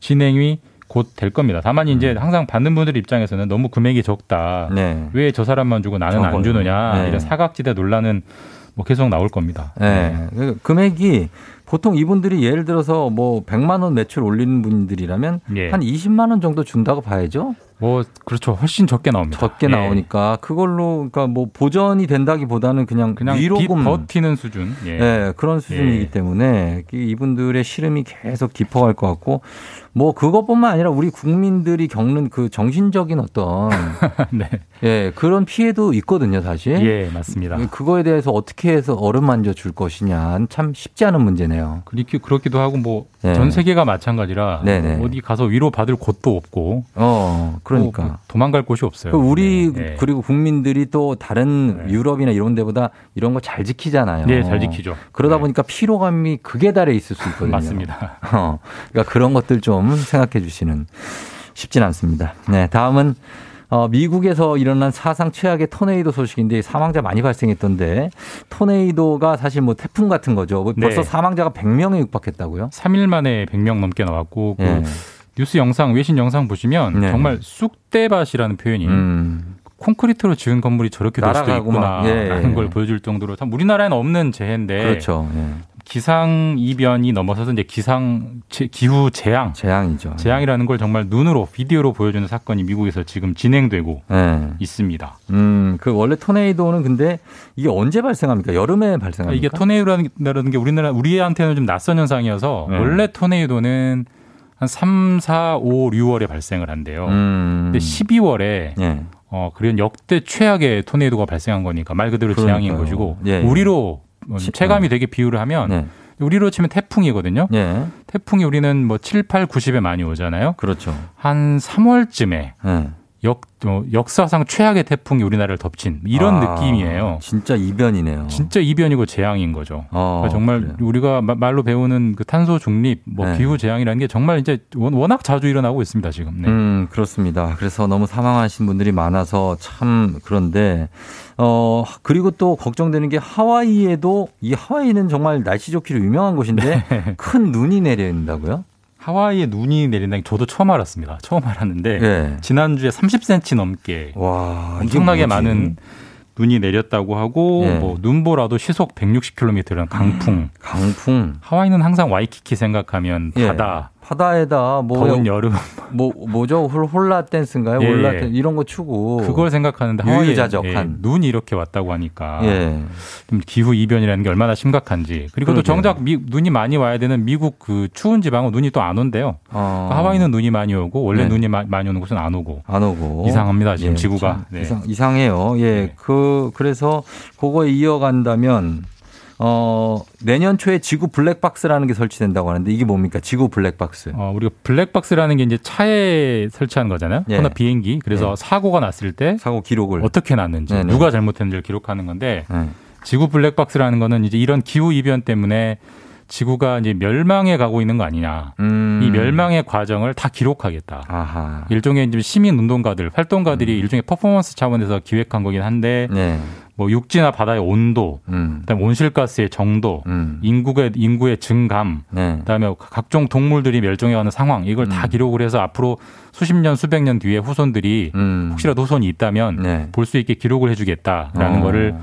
진행이 곧 될 겁니다. 다만 이제 항상 받는 분들 입장에서는 너무 금액이 적다. 음. 네. 왜저 사람만 주고 나는 안. 주느냐 네. 이런 사각지대 논란은 뭐 계속 나올 겁니다. 네. 그 금액이 보통 이분들이 예를 들어서 뭐 100만 원 매출 올리는 분들이라면 예. 한 20만 원 정도 준다고 봐야죠. 뭐 그렇죠. 훨씬 적게 나옵니다. 적게 예. 나오니까 그걸로 그러니까 뭐 보전이 된다기보다는 그냥, 그냥 위로금 비- 버티는 수준. 예. 네, 그런 수준이기 예. 때문에 이- 이분들의 시름이 계속 깊어갈 것 같고 뭐 그것뿐만 아니라 우리 국민들이 겪는 그 정신적인 어떤 네. 예 그런 피해도 있거든요 사실. 예, 맞습니다. 그거에 대해서 어떻게 해서 어루만져 줄 것이냐 참 쉽지 않은 문제네요. 그렇게 그렇기도 하고 뭐 네. 전 세계가 마찬가지라 네네. 어디 가서 위로 받을 곳도 없고 어 그러니까. 뭐 도망갈 곳이 없어요. 그 우리 네. 그리고 국민들이 또 다른 유럽이나 이런 데보다 이런 거 잘 지키잖아요. 네, 잘 지키죠. 그러다 보니까 피로감이 극에 달해 있을 수 있거든요. 맞습니다. 어, 그러니까 그런 것들 좀 생각해 주시는 쉽진 않습니다. 네, 다음은 어, 미국에서 일어난 사상 최악의 토네이도 소식인데 사망자 많이 발생했던데 토네이도가 사실 뭐 태풍 같은 거죠. 뭐 벌써 네. 사망자가 100명에 육박했다고요? 3일 만에 100명 넘게 나왔고 그 예. 뉴스 영상 외신 영상 보시면 네. 정말 쑥대밭이라는 표현이 음. 콘크리트로 지은 건물이 저렇게 될 수도 막, 예, 있구나라는 예. 걸 보여줄 정도로 참 우리나라에는 없는 재해인데 그렇죠. 예. 기상 이변이 넘어서서 이제 기상 제- 기후 재앙 재앙이죠. 재앙이라는 걸 정말 눈으로 비디오로 보여주는 사건이 미국에서 지금 진행되고 예. 있습니다. 음, 그 원래 토네이도는 근데 이게 언제 발생합니까? 여름에 발생합니까? 이게 토네이도라는 게 우리나라 우리한테는 좀 낯선 현상이어서 네. 원래 토네이도는 한 3, 4, 5, 6월에 발생을 한대요. 음. 근데 12월에 예. 어 그런 역대 최악의 토네이도가 발생한 거니까 말 그대로 재앙인 그러니까요. 것이고 예, 예. 우리로 체감이 되게 비유를 하면 네. 우리로 치면 태풍이거든요. 예. 태풍이 우리는 뭐 7, 8, 90에 많이 오잖아요. 그렇죠. 한 3월쯤에 예. 역, 어, 역사상 최악의 태풍이 우리나라를 덮친 이런 아, 느낌이에요. 진짜 이변이네요. 진짜 이변이고 재앙인 거죠. 어, 그러니까 정말 그래요. 우리가 마- 말로 배우는 그 탄소 중립, 뭐 네. 기후 재앙이라는 게 정말 이제 원- 워낙 자주 일어나고 있습니다 지금. 네. 음, 그렇습니다. 그래서 너무 사망하신 분들이 많아서 참 그런데 어 그리고 또 걱정되는 게 하와이에도 이 하와이는 정말 날씨 좋기로 유명한 곳인데 네. 큰 눈이 내린다고요? 하와이에 눈이 내린다는 게 저도 처음 알았습니다. 처음 알았는데 네. 지난주에 30cm 넘게 와, 엄청나게? 많은 눈이 내렸다고 하고 네. 뭐 눈보라도 시속 160km라는 강풍. 강풍. 하와이는 항상 와이키키 생각하면 예. 바다, 바다에다 뭐 더운 여름 뭐 뭐죠? 훌- 훌라 댄스인가요? 예, 훌라 예. 댄스 이런 거 추고 그걸 생각하는데 유유자적한. 예, 눈이 이렇게 왔다고 하니까 예. 좀 기후 이변이라는 게 얼마나 심각한지 그리고 또 그러게요. 정작 미- 눈이 많이 와야 되는 미국 그 추운 지방은 눈이 또 안 온대요. 어. 그러니까 하와이는 눈이 많이 오고 원래 네. 눈이 마- 많이 오는 곳은 안 오고 안 오고 이상합니다 지금 예, 지구가. 참 네. 이상, 이상해요. 예, 그 그래서 그거 이어간다면 어 내년 초에 지구 블랙박스라는 게 설치된다고 하는데 이게 뭡니까? 지구 블랙박스. 어, 우리가 블랙박스라는 게 이제 차에 설치하는 거잖아요. 예. 하나 비행기. 그래서 예. 사고가 났을 때 사고 기록을 어떻게 났는지 네네. 누가 잘못했는지를 기록하는 건데 네. 지구 블랙박스라는 거는 이제 이런 기후 이변 때문에 지구가 이제 멸망해 가고 있는 거 아니냐. 음. 이 멸망의 과정을 다 기록하겠다. 아하. 일종의 이제 시민 운동가들, 활동가들이 일종의 퍼포먼스 차원에서 기획한 거긴 한데 음. 네. 뭐 육지나 바다의 온도, 음. 그다음 온실가스의 정도, 음. 인구의 인구의 증감, 네. 그다음에 각종 동물들이 멸종해가는 상황 이걸 다 음. 기록을 해서 앞으로 수십 년, 수백 년 뒤에 후손들이 음. 혹시라도 후손이 있다면 네. 볼수 있게 기록을 해주겠다라는 어. 거를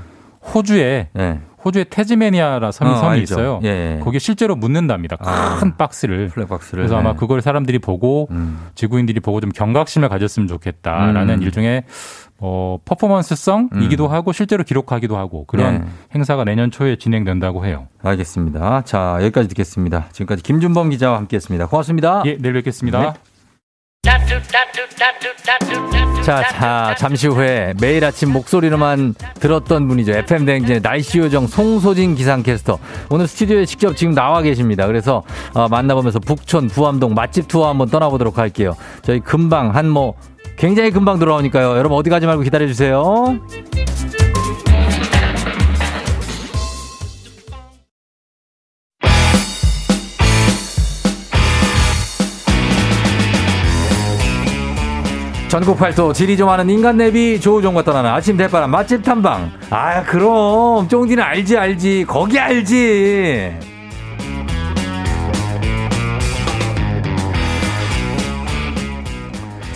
호주에 네. 호주에 테즈메니아라 섬이 어, 섬이 알죠. 있어요. 예, 예. 거기에 실제로 묻는답니다. 큰 아. 박스를. 블랙박스를. 그래서 아마 네. 그걸 사람들이 보고 음. 지구인들이 보고 좀 경각심을 가졌으면 좋겠다라는 음. 일종의 어, 퍼포먼스성이기도 음. 하고 실제로 기록하기도 하고 그런 네. 행사가 내년 초에 진행된다고 해요. 알겠습니다. 자, 여기까지 듣겠습니다. 지금까지 김준범 기자와 함께 했습니다. 고맙습니다. 예, 내일 뵙겠습니다. 네. 자, 자, 잠시 후에 매일 아침 목소리로만 들었던 분이죠. FM 대행진의 날씨 요정 송소진 기상캐스터. 오늘 스튜디오에 직접 지금 나와 계십니다. 그래서 어, 만나보면서 북촌, 부암동 맛집 투어 한번 떠나보도록 할게요. 저희 금방 한뭐 굉장히 금방 들어오니까요. 여러분 어디 가지 말고 기다려주세요. 전국 팔도 지리 좀 아는 인간 내비 조우종과 떠나는 아침 대바람 맛집 탐방. 아 그럼 쫑디는 알지 알지 거기 알지.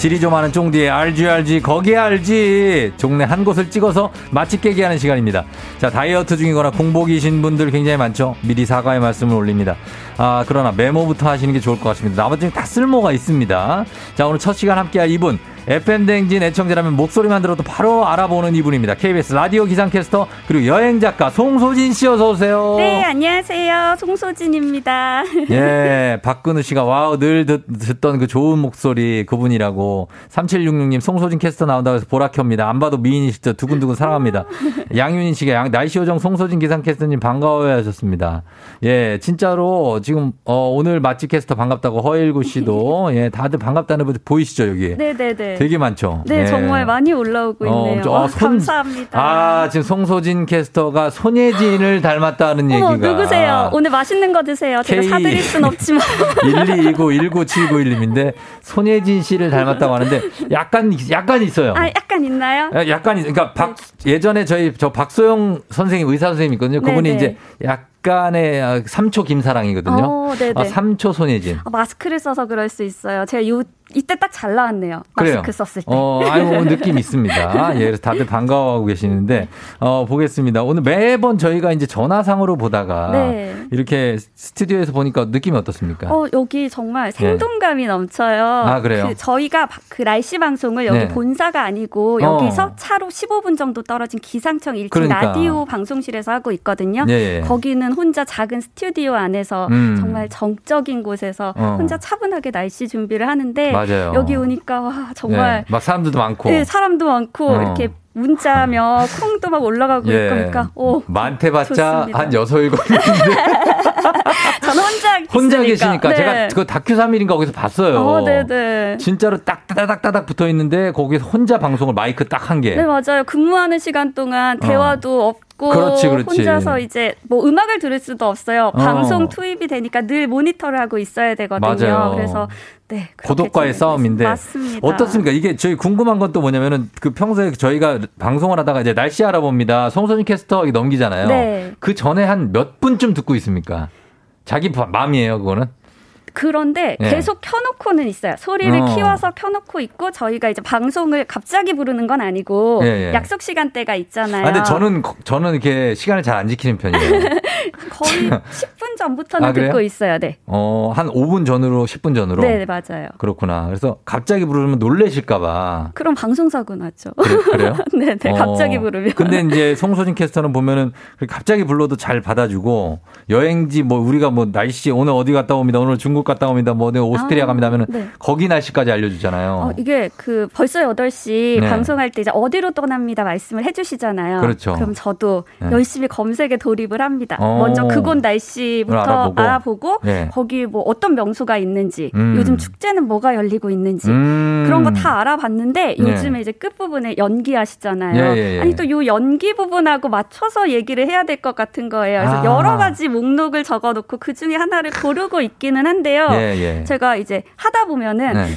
지리 좀 아는 쫑디의 알지 알지 거기 알지 종래 한 곳을 찍어서 맛집 깨기 하는 시간입니다. 자 다이어트 중이거나 공복이신 분들 굉장히 많죠. 미리 사과의 말씀을 올립니다. 아 그러나 메모부터 하시는 게 좋을 것 같습니다. 나머지는 다 쓸모가 있습니다. 자 오늘 첫 시간 함께할 이분 FM 대행진 애청자라면 목소리만 들어도 바로 알아보는 이분입니다. KBS 라디오 기상캐스터 그리고 여행 작가 송소진 씨 어서 오세요. 네, 안녕하세요. 송소진입니다. 예, 박근우 씨가 와우 늘 듣, 듣던 그 좋은 목소리 그분이라고 3766님 송소진 캐스터 나온다고 해서 보라 켭니다. 안 봐도 미인이시죠. 두근두근 사랑합니다. 양윤인 씨가 양, 날씨 요정 송소진 기상캐스터님 반가워요 하셨습니다. 예, 진짜로 지금 어, 오늘 맛집 캐스터 반갑다고 허일구 씨도 예, 다들 반갑다는 분 보이시죠 여기? 네, 네, 네. 되게 많죠. 네, 예. 정말 많이 올라오고 어, 있네요. 와, 어, 손- 감사합니다. 아, 지금 송소진 캐스터가 손예진을 닮았다는 어머, 얘기가. 누구세요? 오늘 맛있는 거 드세요. 제가 사드릴 순 없지만. 129-19791님인데 손예진 씨를 닮았다고 하는데 약간 약간 있어요. 아, 약간 있나요? 야- 약간 그러니까 박 예전에 저희 저 박소영 선생님 의사 선생님 있거든요. 그분이 네네. 이제 약 간의 아, 삼초 김사랑이거든요. 어, 네네. 아, 삼초 손예진. 아, 마스크를 써서 그럴 수 있어요. 제가 요 이때 딱 잘 나왔네요. 마스크 그래요. 썼을 때. 어, 아유, 느낌 있습니다. 예, 그래서 다들 반가워하고 계시는데, 어, 보겠습니다. 오늘 매번 저희가 이제 전화상으로 보다가 네. 이렇게 스튜디오에서 보니까 느낌이 어떻습니까? 어, 여기 정말 생동감이 넘쳐요. 아, 그래요? 그 저희가 바- 그 날씨 방송을 여기 네. 본사가 아니고 어. 여기서 차로 15분 정도 떨어진 기상청 1층 그러니까. 라디오 방송실에서 하고 있거든요. 예, 예. 거기는 혼자 작은 스튜디오 안에서 음. 정말 정적인 곳에서 어. 혼자 차분하게 날씨 준비를 하는데 맞아요. 여기 오니까 와 정말 예, 막 사람들도 많고. 네, 사람도 많고 어. 이렇게 문자며 콩도 막 올라가고 예. 그러니까 오 많대봤자. 한 여섯 일곱 명인데 저는 혼자 혼자. 계시니까 네. 제가 그 다큐 3일인가 거기서 봤어요. 어, 네네. 진짜로 딱 따닥 따닥 붙어 있는데 거기서 혼자 방송을 마이크 딱 한 개. 네 맞아요. 근무하는 시간 동안 대화도 없고 어. 그렇지, 그렇지. 혼자서 이제 뭐 음악을 들을 수도 없어요. 어. 방송 투입이 되니까 늘 모니터를 하고 있어야 되거든요. 맞아요. 그래서 네 고독과의 싸움인데. 맞습니다. 어떻습니까? 이게 저희 궁금한 건 또 뭐냐면은 그 평소에 저희가 방송을 하다가 이제 날씨 알아봅니다. 송소진 캐스터 넘기잖아요. 네. 그 전에 한 몇 분쯤 듣고 있습니까? 자기 바- 마음이에요, 그거는. 그런데 예. 계속 켜놓고는 있어요. 소리를 어. 키워서 켜놓고 있고 저희가 이제 방송을 갑자기 부르는 건 아니고 예, 예. 약속 시간대가 있잖아요. 아, 근데 저는 거- 저는 이렇게 시간을 잘 안 지키는 편이에요. 거의 10분 전부터는 아? 듣고 있어요. 네. 어, 한 5분 전으로 10분 전으로. 네, 네, 맞아요. 그렇구나. 그래서 갑자기 부르면 놀래실까 봐. 그럼 방송 사고 나죠. 그래, 요 네, 네. 갑자기 부르면. 근데 이제 송소진 캐스터는 보면은 갑자기 불러도 잘 받아주고 여행지 뭐 우리가 뭐 날씨 오늘 어디 갔다 옵니다. 오늘 중국 갔다 옵니다. 뭐 오늘 오스트리아 아, 갑니다 하면은 네. 거기 날씨까지 알려주잖아요. 어, 이게 그 벌써 8시 네. 방송할 때 이제 어디로 떠납니다 말씀을 해주시잖아요. 그렇죠. 럼 저도 네. 열심히 검색에 돌입을 합니다. 어. 먼저 그곳 날씨부터 알아보고. 알아보고, 네. 거기 뭐 어떤 명소가 있는지 음. 요즘 축제는 뭐가 열리고 있는지 음. 그런 거 다 알아봤는데 네. 요즘에 이제 끝부분에 연기하시잖아요. 예, 예, 예. 아니 또 요 연기 부분하고 맞춰서 얘기를 해야 될 것 같은 거예요. 그래서 아. 여러 가지 목록을 적어놓고 그 중에 하나를 고르고 있기는 한데 요. 예, 예. 제가 이제 하다 보면은 네.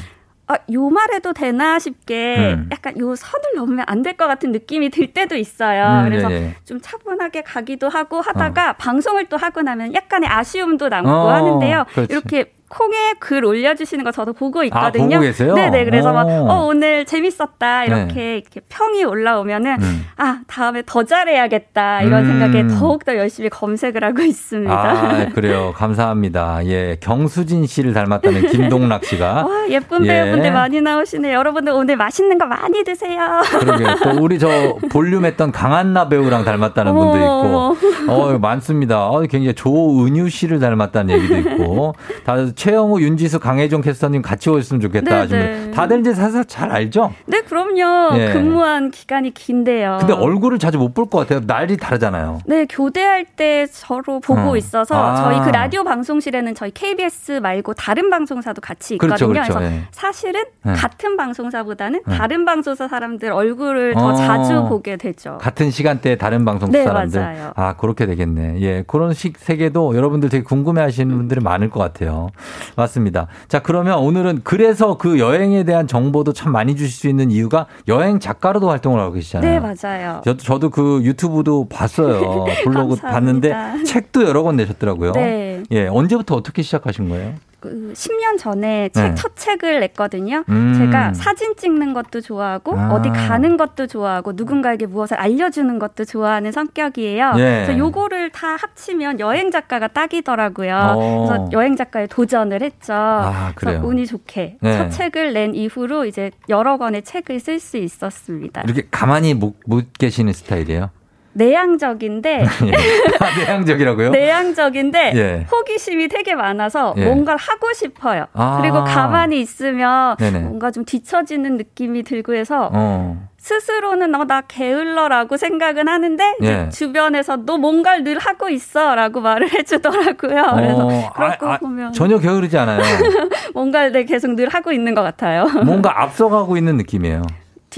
아, 요 말해도 되나 싶게 음. 약간 요 선을 넘으면 안 될 것 같은 느낌이 들 때도 있어요. 음, 그래서 예, 예. 좀 차분하게 가기도 하고 하다가 방송을 또 하고 나면 약간의 아쉬움도 남고 어, 하는데요. 그렇지. 이렇게 콩에 글 올려주시는 거 저도 보고 있거든요. 아, 보고 계세요? 네네. 그래서 막, 어. 어, 오늘 재밌었다. 이렇게, 네. 이렇게 평이 올라오면은, 음. 아, 다음에 더 잘해야겠다. 이런 음. 생각에 더욱더 열심히 검색을 하고 있습니다. 아, 그래요. 감사합니다. 예. 경수진 씨를 닮았다는 김동락 씨가. 와, 예쁜 예. 배우분들 많이 나오시네요. 여러분들 오늘 맛있는 거 많이 드세요. 그러게요. 또 우리 저 볼륨했던 강한나 배우랑 닮았다는 분도 있고. 어, 많습니다. 어, 굉장히 조은유 씨를 닮았다는 얘기도 있고, 다들 최영우, 윤지수, 강혜종 캐스터님 같이 오셨으면 좋겠다. 네, 하시면 네. 다들 이제 사실 잘 알죠? 네, 그럼요. 예. 근무한 기간이 긴데요. 근데 얼굴을 자주 못 볼 것 같아요. 날이 다르잖아요. 네, 교대할 때 서로 보고 어. 있어서 아. 저희 그 라디오 방송실에는 저희 KBS 말고 다른 방송사도 같이 있거든요. 그렇죠, 그렇죠. 래서 예. 사실은 네. 같은 방송사보다는 네. 다른 방송사 사람들 얼굴을 더 어. 자주 보게 되죠. 같은 시간대에 다른 방송 네, 사람들. 맞아요. 아, 그렇게 되겠네. 예. 그런 식 세계도 여러분들 되게 궁금해 하시는 분들이 많을 것 같아요. 맞습니다. 자, 그러면 오늘은 그래서 그 여행에 대한 정보도 참 많이 주실 수 있는 이유가 여행 작가로도 활동을 하고 계시잖아요. 네, 맞아요. 저도, 저도 그 유튜브도 봤어요. 블로그. 봤는데 책도 여러 권 내셨더라고요. 네. 예. 언제부터 어떻게 시작하신 거예요? 그 10년 전에 네. 책, 첫 책을 냈거든요. 음. 제가 사진 찍는 것도 좋아하고 아. 어디 가는 것도 좋아하고 누군가에게 무엇을 알려주는 것도 좋아하는 성격이에요. 예. 그래서 요거를 다 합치면 여행 작가가 딱이더라고요. 어. 그래서 여행 작가에 도전을 했죠. 아, 그래요? 그래서 운이 좋게 네. 첫 책을 낸 이후로 이제 여러 권의 책을 쓸 수 있었습니다. 이렇게 가만히 못, 못 계시는 스타일이에요? 내향적인데 예. 아, 내향적이라고요? 내향적인데 예. 호기심이 되게 많아서 예. 뭔가를 하고 싶어요. 아. 그리고 가만히 있으면 네네. 뭔가 좀 뒤처지는 느낌이 들고 해서 어. 스스로는 어, 나 게을러라고 생각은 하는데 예. 주변에서 너 뭔가를 늘 하고 있어라고 말을 해주더라고요. 그래서 어, 그렇고 아, 아, 보면 전혀 게으르지 않아요. 뭔가를 내 계속 늘 하고 있는 것 같아요. 뭔가 앞서가고 있는 느낌이에요.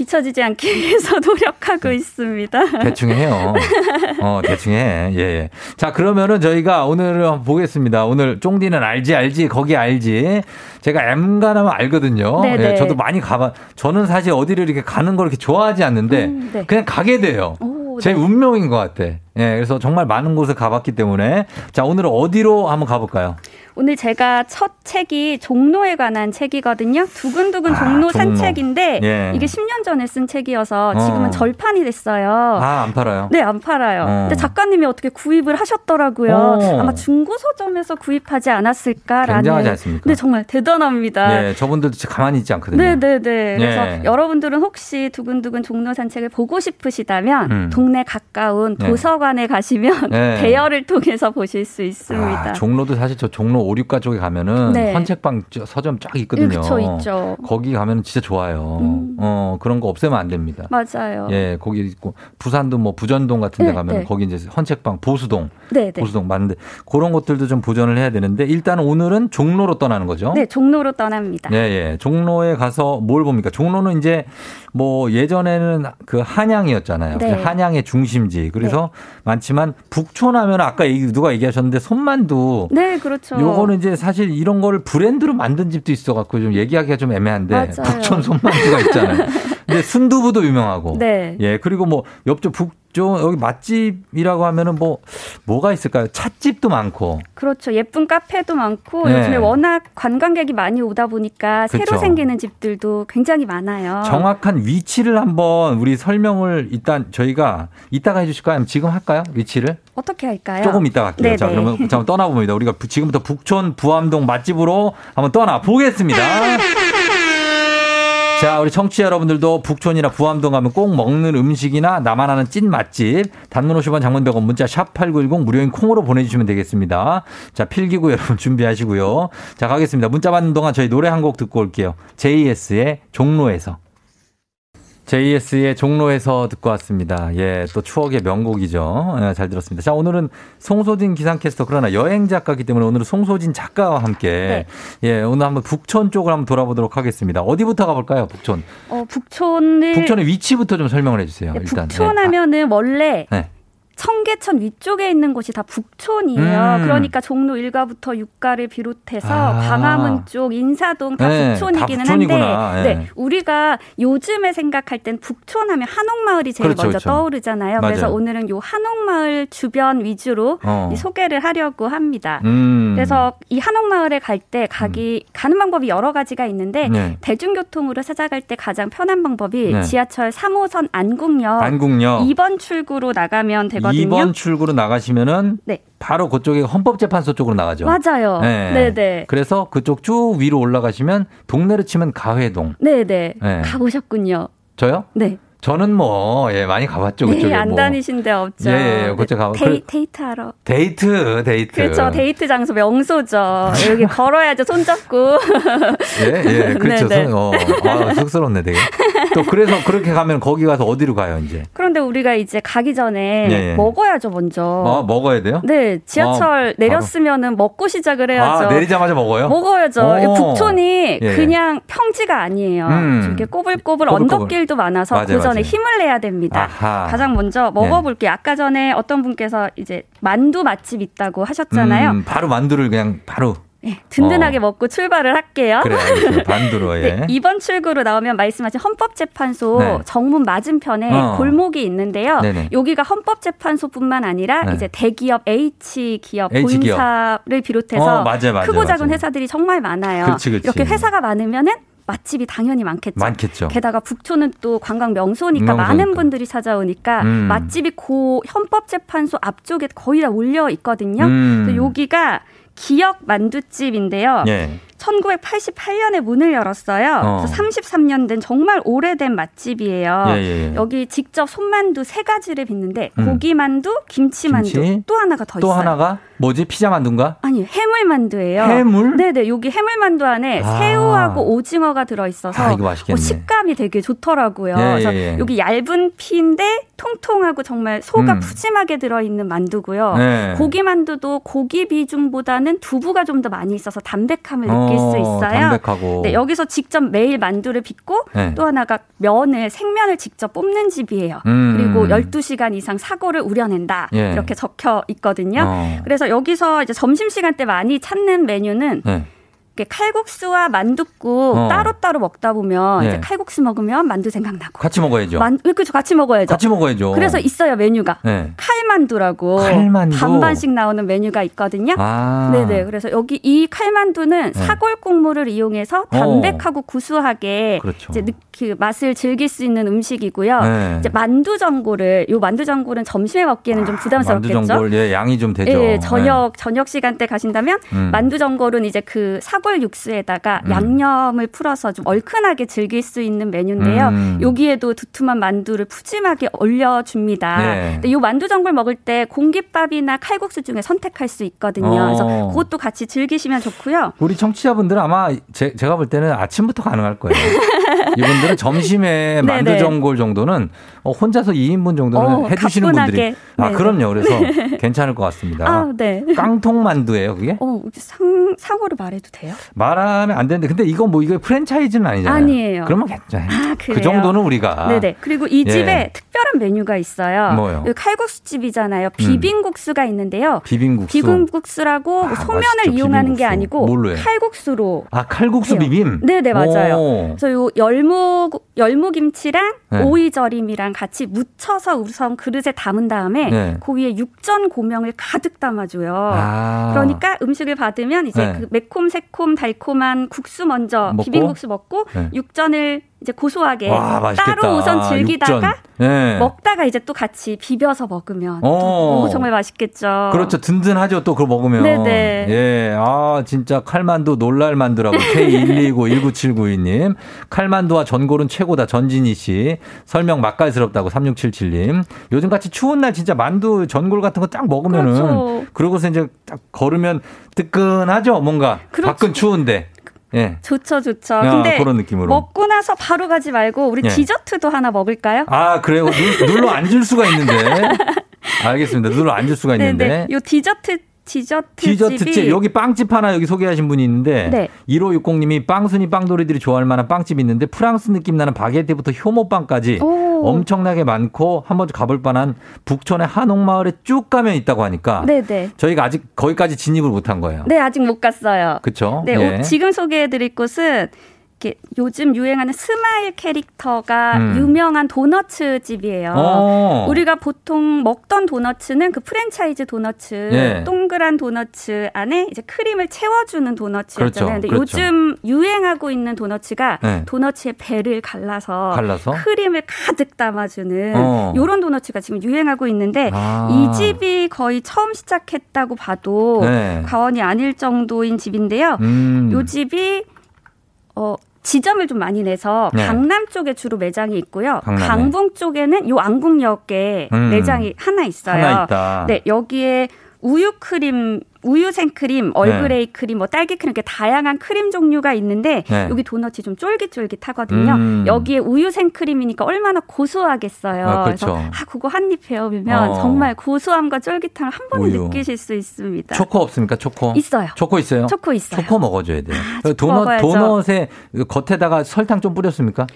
뒤처지지 않기 위해서 노력하고 있습니다. 대충 해요. 어, 대충 해. 예, 예. 자, 그러면은 저희가 오늘 한번 보겠습니다. 오늘 쫑디는 알지, 알지, 거기 알지. 제가 M 가나면 알거든요. 네네. 예, 저도 많이 가봐. 저는 사실 어디를 이렇게 가는 걸 이렇게 좋아하지 않는데 음, 네. 그냥 가게 돼요. 제 운명인 것 같아. 예, 그래서 정말 많은 곳을 가봤기 때문에 자, 오늘은 어디로 한번 가볼까요? 오늘 제가 첫 책이 종로에 관한 책이거든요. 두근두근 아, 종로 종로. 산책인데 예. 이게 10년 전에 쓴 책이어서 지금은 어. 절판이 됐어요. 아, 안 팔아요? 네, 안 팔아요. 어. 근데 작가님이 어떻게 구입을 하셨더라고요. 어. 아마 중고 서점에서 구입하지 않았을까라는. 굉장하지 않습니까? 네, 정말 대단합니다. 예, 저분들도 가만히 있지 않거든요. 네, 네, 네. 그래서 예. 여러분들은 혹시 두근두근 종로 산책을 보고 싶으시다면 음. 동네 가까운 네. 도서관에 가시면 네. 대여를 통해서 보실 수 있습니다. 아, 종로도 사실 저 종로 5, 6가 쪽에 가면은 네. 헌책방 저- 서점 쫙 있거든요. 네, 그쵸, 있죠. 거기 가면은 진짜 좋아요. 음. 어, 그런 거 없애면 안 됩니다. 맞아요. 예, 거기 있고 부산도 뭐 부전동 같은 데 네, 가면 네. 거기 이제 헌책방 보수동 네, 네. 보수동 맞는데 그런 것들도 좀 보존을 해야 되는데 일단 오늘은 종로로 떠나는 거죠. 네, 종로로 떠납니다. 예, 예. 종로에 가서 뭘 봅니까? 종로는 이제 뭐 예전에는 그 한양이었잖아요. 네. 한양의 중심지. 그래서 많지만 북촌하면 아까 누가 얘기하셨는데 손만두. 네, 그렇죠. 요거는 이제 사실 이런 거를 브랜드로 만든 집도 있어 갖고 좀 얘기하기가 좀 애매한데 맞아요. 북촌 손만두가 있잖아요. 근데 순두부도 유명하고. 네. 예 그리고 뭐 옆쪽 북 쪽 여기 맛집이라고 하면은 뭐 뭐가 있을까요? 찻집도 많고. 그렇죠. 예쁜 카페도 많고 네. 요즘에 워낙 관광객이 많이 오다 보니까 새로 그쵸. 생기는 집들도 굉장히 많아요. 정확한 위치를 한번 우리 설명을 일단 저희가 이따가 해 주실까요? 아니면 지금 할까요? 위치를? 어떻게 할까요? 조금 이따가 할게요. 자, 네네. 그러면 자, 한번 떠나 봅니다. 우리가 부- 지금부터 북촌 부암동 맛집으로 한번 떠나 보겠습니다. 자, 우리 청취자 여러분들도 북촌이나 부암동 가면 꼭 먹는 음식이나 나만 아는 찐 맛집 단문 50원 장문 100원 문자 샵 8910 무료인 콩으로 보내주시면 되겠습니다. 자, 필기구 여러분 준비하시고요. 자, 가겠습니다. 문자 받는 동안 저희 노래 한 곡 듣고 올게요. JS의 종로에서. JS의 종로에서 듣고 왔습니다. 예, 또 추억의 명곡이죠. 예, 잘 들었습니다. 자, 오늘은 송소진 기상캐스터 그러나 여행 작가기 때문에 오늘은 송소진 작가와 함께 예, 오늘 한번 북촌 쪽을 한번 돌아보도록 하겠습니다. 어디부터 가볼까요, 북촌? 어, 북촌을 북촌의 위치부터 좀 설명을 해주세요. 네, 일단. 북촌하면은 원래 네. 청계천 위쪽에 있는 곳이 다 북촌이에요. 음. 그러니까 종로 1가부터 6가를 비롯해서 아. 광화문 쪽, 인사동 다 네, 북촌이기는 다. 한데 네. 네, 우리가 요즘에 생각할 땐 북촌하면 한옥마을이 제일 그렇죠, 먼저 그렇죠. 떠오르잖아요. 그래서 맞아요. 오늘은 요 한옥마을 주변 위주로 어. 이 소개를 하려고 합니다. 음. 그래서 이 한옥마을에 갈 때 가기 가는 방법이 여러 가지가 있는데 네. 대중교통으로 찾아갈 때 가장 편한 방법이 네. 지하철 3호선 안국역 안국역. 2번 출구로 나가면 되거든요. 2번 출구로 나가시면은 네. 바로 그쪽에 헌법재판소 쪽으로 나가죠. 맞아요. 네. 네네. 그래서 그쪽 쭉 위로 올라가시면 동네로 치면 가회동. 네네. 네. 가보셨군요. 저요? 네. 저는 뭐, 예, 많이 가봤죠. 그쪽에. 네, 안 뭐. 다니신 데 없죠. 예, 예, 그쪽 가봐. 데이, 그- 데이트 하러. 데이트, 데이트. 그렇죠. 데이트 장소 명소죠. 여기 걸어야죠. 손잡고. 예, 예, 그렇죠. 네, 네. 손- 어, 아, 쑥스럽네, 되게. 또 그래서 그렇게 가면 거기 가서 어디로 가요, 이제? 그런데 우리가 이제 가기 전에 예, 예. 먹어야죠, 먼저. 어, 먹어야 돼요? 네, 지하철 아. 내렸으면은 먹고 시작을 해야죠. 아, 내리자마자 먹어요? 먹어야죠. 오. 북촌이 예. 그냥 평지가 아니에요. 음. 이렇게 꼬불꼬불 꼬불꼬불. 언덕길도 많아서 맞아요, 그 전에. 힘을 내야 됩니다. 아하. 가장 먼저 먹어볼게요. 아까 전에 어떤 분께서 이제 만두 맛집 있다고 하셨잖아요. 음, 바로 만두를 그냥 바로. 예, 든든하게 어. 먹고 출발을 할게요. 그래. 반두로, 예. 네, 이번 출구로 나오면 말씀하신 헌법재판소 네. 정문 맞은편에 어. 골목이 있는데요. 네네. 여기가 헌법재판소뿐만 아니라 네. 이제 대기업 H 기업 H 기업. 본사를 비롯해서 어, 맞아요, 맞아요, 크고 작은 맞아요. 회사들이 정말 많아요. 그렇지, 그렇지. 이렇게 회사가 많으면은 맛집이 당연히 많겠죠. 많겠죠. 게다가 북촌은 또 관광 명소니까 명소니까. 많은 분들이 찾아오니까 음. 맛집이 고 헌법재판소 앞쪽에 거의 다 올려 있거든요. 음. 여기가 기역 만두집인데요. 예. 1988년에 문을 열었어요. 어. 그래서 33년 된 정말 오래된 맛집이에요. 예, 예, 예. 여기 직접 손만두 세 가지를 빚는데 음. 고기만두, 김치만두 김치? 또 하나가 더 또 있어요. 하나가 뭐지? 피자 만두인가? 아니요, 해물 만두예요. 해물? 네네, 여기 해물 만두 안에 아. 새우하고 오징어가 들어있어서 아, 이거 맛있겠네. 어, 식감이 되게 좋더라고요. 예, 그래서 예, 예. 여기 얇은 피인데 통통하고 정말 소가 음. 푸짐하게 들어있는 만두고요. 네. 고기 만두도 고기 비중보다는 두부가 좀 더 많이 있어서 담백함을 느낄 수 어, 있어요. 담백하고. 네, 여기서 직접 매일 만두를 빚고 네. 또 하나가 면을 생면을 직접 뽑는 집이에요. 음. 그리고 12시간 이상 사고를 우려낸다. 예. 이렇게 적혀 있거든요. 어. 그래서 여기서 이제 점심시간 때 많이 찾는 메뉴는 네. 칼국수와 만둣국 어. 따로따로 먹다 보면 예. 이제 칼국수 먹으면 만두 생각나고. 같이 먹어야죠. 만, 그렇죠. 같이 먹어야죠. 같이 먹어야죠. 그래서 있어요, 메뉴가. 네. 칼만두라고 칼만두. 반반씩 나오는 메뉴가 있거든요. 아. 네네. 그래서 여기 이 칼만두는 네. 사골 국물을 이용해서 담백하고 구수하게 그렇죠. 이제 느- 그 맛을 즐길 수 있는 음식이고요. 네. 이제 만두 전골을 요 만두 전골은 점심에 먹기에는 좀 부담스럽겠죠. 만두 전골 예, 양이 좀 되죠. 예, 저녁 저녁 시간대 가신다면 음. 만두 전골은 이제 그 사골 육수에다가 음. 양념을 풀어서 좀 얼큰하게 즐길 수 있는 메뉴인데요. 음. 여기에도 두툼한 만두를 푸짐하게 올려줍니다. 네. 근데 이 만두 전골 먹을 때 공깃밥이나 칼국수 중에 선택할 수 있거든요. 어. 그래서 그것도 같이 즐기시면 좋고요. 우리 청취자분들은 아마 제, 제가 볼 때는 아침부터 가능할 거예요. 이분들은 점심에 만두 네네. 전골 정도는 어, 혼자서 2인분 정도는 어, 해주시는 가뿐하게. 분들이 아 네네. 그럼요. 그래서 괜찮을 것 같습니다. 아, 네. 깡통 만두예요, 그게? 어, 상, 상호를 말해도 돼요? 말하면 안 되는데 근데 이거 뭐 이거 프랜차이즈는 아니잖아요. 아니에요. 그러면 괜찮아요. 아, 그? 정도는 우리가 네네. 그리고 이 예. 집에 특별한 메뉴가 있어요. 뭐요? 음. 여기 칼국수 집이잖아요. 비빔국수가 있는데요. 비빔국수. 비빔국수라고 뭐 소면을 맛있죠, 이용하는 비빔국수. 게 아니고 뭘로? 칼국수로. 아 칼국수 해요. 비빔. 네네 맞아요. 오. 그래서 요 열무 열무 김치랑 네. 오이 절임이랑 같이 묻혀서 우선 그릇에 담은 다음에 네. 그 위에 육전 고명을 가득 담아줘요. 아. 그러니까 음식을 받으면 이제 네. 그 매콤 새콤 달콤한 국수 먼저 먹고? 비빔국수 먹고 네. 육전을 이제 고소하게 와. 따로 우선 즐기다가 육전. 네. 먹다가 이제 또 같이 비벼서 먹으면 어. 또 정말 맛있겠죠. 그렇죠. 든든하죠. 또 그거 먹으면. 네네. 예. 아, 진짜 칼만두 놀랄 만두라고 K1291972님. 칼만두와 전골은 최고다. 전진희 씨. 설명 맛깔스럽다고 3677님. 요즘 같이 추운 날 진짜 만두 전골 같은 거 딱 먹으면은 그렇죠. 그러고서 이제 딱 걸으면 뜨끈하죠. 뭔가. 그렇죠. 밖은 추운데. 예. 좋죠, 좋죠. 야, 근데 그런 느낌으로. 먹고 나서 바로 가지 말고 우리 예. 디저트도 하나 먹을까요? 아, 그래요? 눌, 눌러 앉을 수가 있는데. 알겠습니다. 눌러 앉을 수가 있는데. 네네. 요 디저트 디저트 디저트집 여기 빵집 하나 여기 소개하신 분이 있는데 네. 1560님이 빵순이 빵돌이들이 좋아할 만한 빵집이 있는데 프랑스 느낌 나는 바게트부터 효모빵까지 오. 엄청나게 많고 한번 가볼 만한 북촌의 한옥마을에 쭉 가면 있다고 하니까 네네. 저희가 아직 거기까지 진입을 못한 거예요. 네, 아직 못 갔어요. 그렇죠? 네, 오- 지금 소개해드릴 곳은 이렇게 요즘 유행하는 스마일 캐릭터가 음. 유명한 도너츠 집이에요. 어. 우리가 보통 먹던 도너츠는 그 프랜차이즈 도너츠, 예. 동그란 도너츠 안에 이제 크림을 채워주는 도너츠였잖아요. 그렇죠, 근데 그렇죠. 요즘 유행하고 있는 도너츠가 네. 도너츠의 배를 갈라서, 갈라서? 크림을 가득 담아주는 어. 요런 도너츠가 지금 유행하고 있는데 아. 이 집이 거의 처음 시작했다고 봐도 네. 과언이 아닐 정도인 집인데요. 음. 요 집이 어 지점을 좀 많이 내서 네. 강남 쪽에 주로 매장이 있고요. 강남에. 강북 쪽에는 요 안국역에 음. 매장이 하나 있어요. 하나. 네, 여기에 우유 크림, 우유 생크림, Earl Grey 크림, 뭐 딸기 크림 이렇게 다양한 크림 종류가 있는데 네. 여기 도넛이 좀 쫄깃쫄깃하거든요. 음. 여기에 우유 생크림이니까 얼마나 고소하겠어요. 아, 그렇죠. 그래서 아 그거 한 입 베어보면 어. 정말 고소함과 쫄깃함을 한 번에 우유. 느끼실 수 있습니다. 초코 없습니까? 초코? 있어요. 초코 있어요? 초코 있어요. 초코 먹어줘야 돼요. 초코 도넛, 먹어야죠. 도넛에 겉에다가 설탕 좀 뿌렸습니까?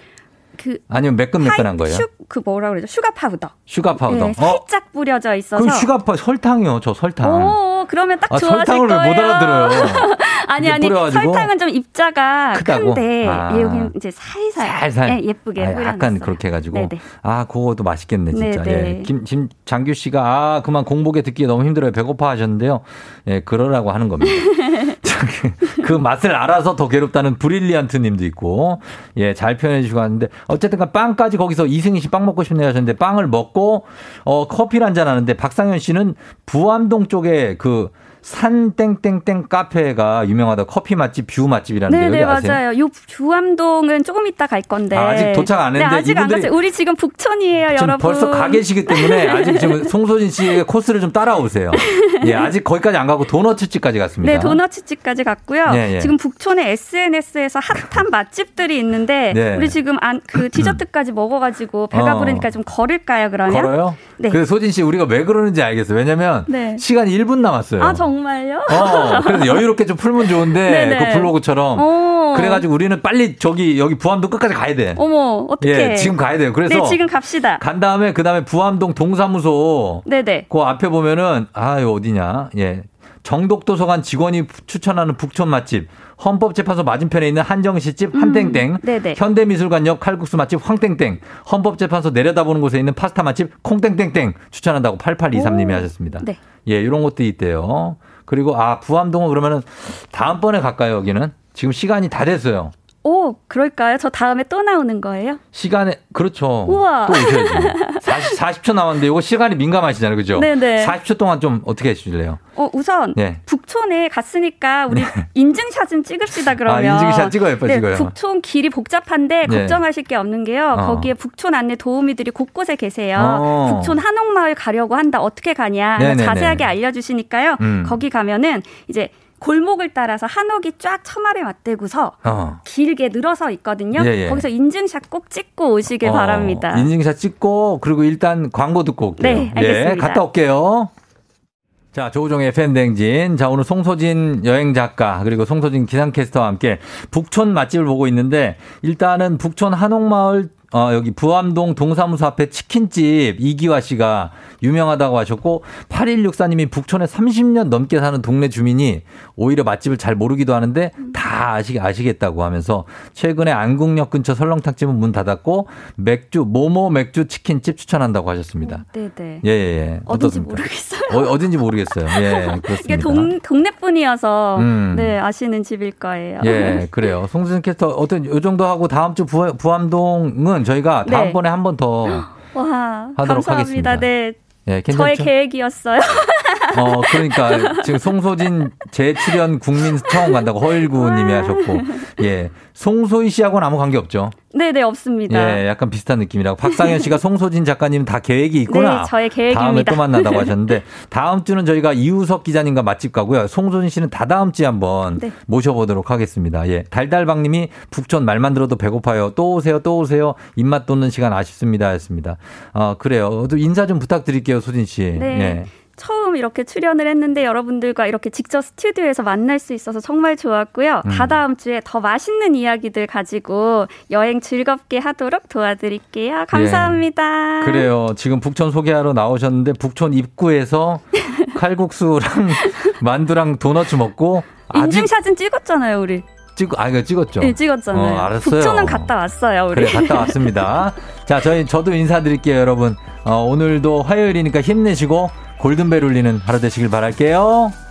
그 아니면 매끈매끈한 거예요? 슈, 그 뭐라 그러죠? sugar powder. sugar powder. 네, 살짝 뿌려져 있어서. 그럼 sugar 파 설탕이요, 저 설탕. 오, 그러면 딱 아, 좋아하실 설탕을 왜 거예요. 못 알아들어요? 아니 아니 뿌려가지고 설탕은 좀 입자가 크다고? 큰데 아. 예, 여기는 이제 살살, 살살. 예, 예쁘게 아. 약간 그렇게 해가지고. 네네. 아, 그거도 맛있겠네, 진짜. 네네. 예. 김, 김, 장규 씨가, 아, 그만 공복에 듣기 너무 힘들어요. 배고파 하셨는데요. 예, 그러라고 하는 겁니다. 저기, 그 맛을 알아서 더 괴롭다는 브릴리언트 님도 있고, 예, 잘 표현해 주시고 하는데, 어쨌든 간 빵까지 거기서 이승희 씨 빵 먹고 싶네요 하셨는데, 빵을 먹고, 어, 커피를 한잔 하는데, 박상현 씨는 부암동 쪽에 그, 산 땡땡땡 카페가 유명하다 커피 맛집 view 맛집이라는데 네네 여기 아세요? 맞아요. 요 부암동은 조금 이따 갈 건데 아, 아직 도착 안 했는데 네, 아직 안 갔어요. 우리 지금 북촌이에요, 여러분. 벌써 가 계시기 때문에 아직 지금 송소진 씨의 코스를 좀 따라오세요. 예, 아직 거기까지 안 가고 도너츠 집까지 갔습니다. 네, 도너츠 집까지 갔고요. 예, 예. 지금 북촌에 SNS에서 핫한 맛집들이 있는데 네. 우리 지금 안, 그 디저트까지 먹어가지고 배가 어. 부르니까 좀 걸을까요, 그러면? 걸어요? 네. 그래서 소진 씨 우리가 왜 그러는지 알겠어요. 왜냐면 네. 시간이 1분 남았어요. 아 정말요? 어, 그래서 여유롭게 좀 풀면 좋은데 네네. 그 블로그처럼 어. 그래가지고 우리는 빨리 저기 여기 부암동 끝까지 가야 돼. 어머, 어떡해. 예, 지금 가야 돼요. 그래서 네, 지금 갑시다. 간 다음에 그 다음에 부암동 동사무소 네네. 그 앞에 보면은 아, 이 어디냐? 예. 정독도서관 직원이 추천하는 북촌 맛집, 헌법재판소 맞은편에 있는 한정시집 한땡땡, 음. 현대미술관역 칼국수 맛집 황땡땡, 헌법재판소 내려다보는 곳에 있는 파스타 맛집 콩땡땡땡 추천한다고 8823님이 하셨습니다. 네. 예, 이런 것도 있대요. 그리고 아 부암동은 그러면은 다음번에 갈까요 여기는? 지금 시간이 다 됐어요. 오, 그럴까요? 저 다음에 또 나오는 거예요? 시간에 그렇죠. 우와. 또 오셔야죠. 40, 40초 남았는데 이거 시간이 민감하시잖아요. 그죠? 네네. 40초 동안 좀 어떻게 해주실래요? 어, 우선 네. 북촌에 갔으니까 우리 인증샷은 찍읍시다 그러면. 아, 인증샷 찍어요, 빨리 네, 찍어요. 북촌 길이 복잡한데 네. 걱정하실 게 없는 게요. 어. 거기에 북촌 안내 도우미들이 곳곳에 계세요. 어. 북촌 한옥마을 가려고 한다. 어떻게 가냐. 네네네. 자세하게 알려주시니까요. 음. 거기 가면은 이제 골목을 따라서 한옥이 쫙 처마를 맞대고서 어. 길게 늘어서 있거든요. 예, 예. 거기서 인증샷 꼭 찍고 오시길 어, 바랍니다. 인증샷 찍고 그리고 일단 광고 듣고 올게요. 네, 알겠습니다. 예, 갔다 올게요. 자, 조우종의 팬댕진. 자, 오늘 송소진 여행 작가, 그리고 송소진 기상캐스터와 함께 북촌 맛집을 보고 있는데, 일단은 북촌 한옥마을, 어, 여기 부암동 동사무소 앞에 치킨집 이기화 씨가 유명하다고 하셨고, 8164님이 북촌에 30년 넘게 사는 동네 주민이 오히려 맛집을 잘 모르기도 하는데, 다 아시, 아시겠다고 하면서, 최근에 안국역 근처 설렁탕집은 문 닫았고, 맥주, 모모 맥주 치킨집 추천한다고 하셨습니다. 네 네. 예, 예, 예. 어딘지 어떻습니까? 모르겠어요. 어, 어딘지 모르겠어요. 예, 그렇습니다. 이게 동, 동네 분이어서 음. 네 아시는 집일 거예요. 예, 그래요. 송수진 캐스터 어떤 요 정도 하고 다음 주 부, 부암동은 저희가 네. 다음번에 한 번더 와 하도록 감사합니다. 하겠습니다. 네. 예? 저의 계획이었어요. 어, 그러니까 지금 송소진 재출연 국민 처음 간다고 허일구 님이 하셨고. 예. 송소희 씨하고는 아무 관계 없죠. 네네 없습니다. 예, 약간 비슷한 느낌이라고. 박상현 씨가 송소진 작가님 다 계획이 있구나. 네, 저의 계획입니다. 다음에 또 만나다고 하셨는데 다음 주는 저희가 이우석 기자님과 맛집 가고요. 송소진 씨는 다다음 주에 한번 네. 모셔보도록 하겠습니다. 예, 달달방 님이 북촌 말만 들어도 배고파요. 또 오세요, 또 오세요. 입맛 돋는 시간 아쉽습니다. 했습니다. 어, 그래요. 또 인사 좀 부탁드릴게요, 소진 씨. 네. 예. 처음 이렇게 출연을 했는데 여러분들과 이렇게 직접 스튜디오에서 만날 수 있어서 정말 좋았고요. 음. 다다음 주에 더 맛있는 이야기들 가지고 여행 즐겁게 하도록 도와드릴게요. 감사합니다. 예. 그래요. 지금 북촌 소개하러 나오셨는데 북촌 입구에서 칼국수랑 만두랑 도넛 먹고 인증샷은 찍었잖아요, 우리. 찍, 아, 이거 찍었죠? 네, 찍었잖아요. 어, 알았어요. 북촌은 갔다 왔어요, 우리. 그래, 갔다 왔습니다. 자, 저희, 저도 인사드릴게요, 여러분. 어, 오늘도 화요일이니까 힘내시고 골든벨 울리는 하루 되시길 바랄게요.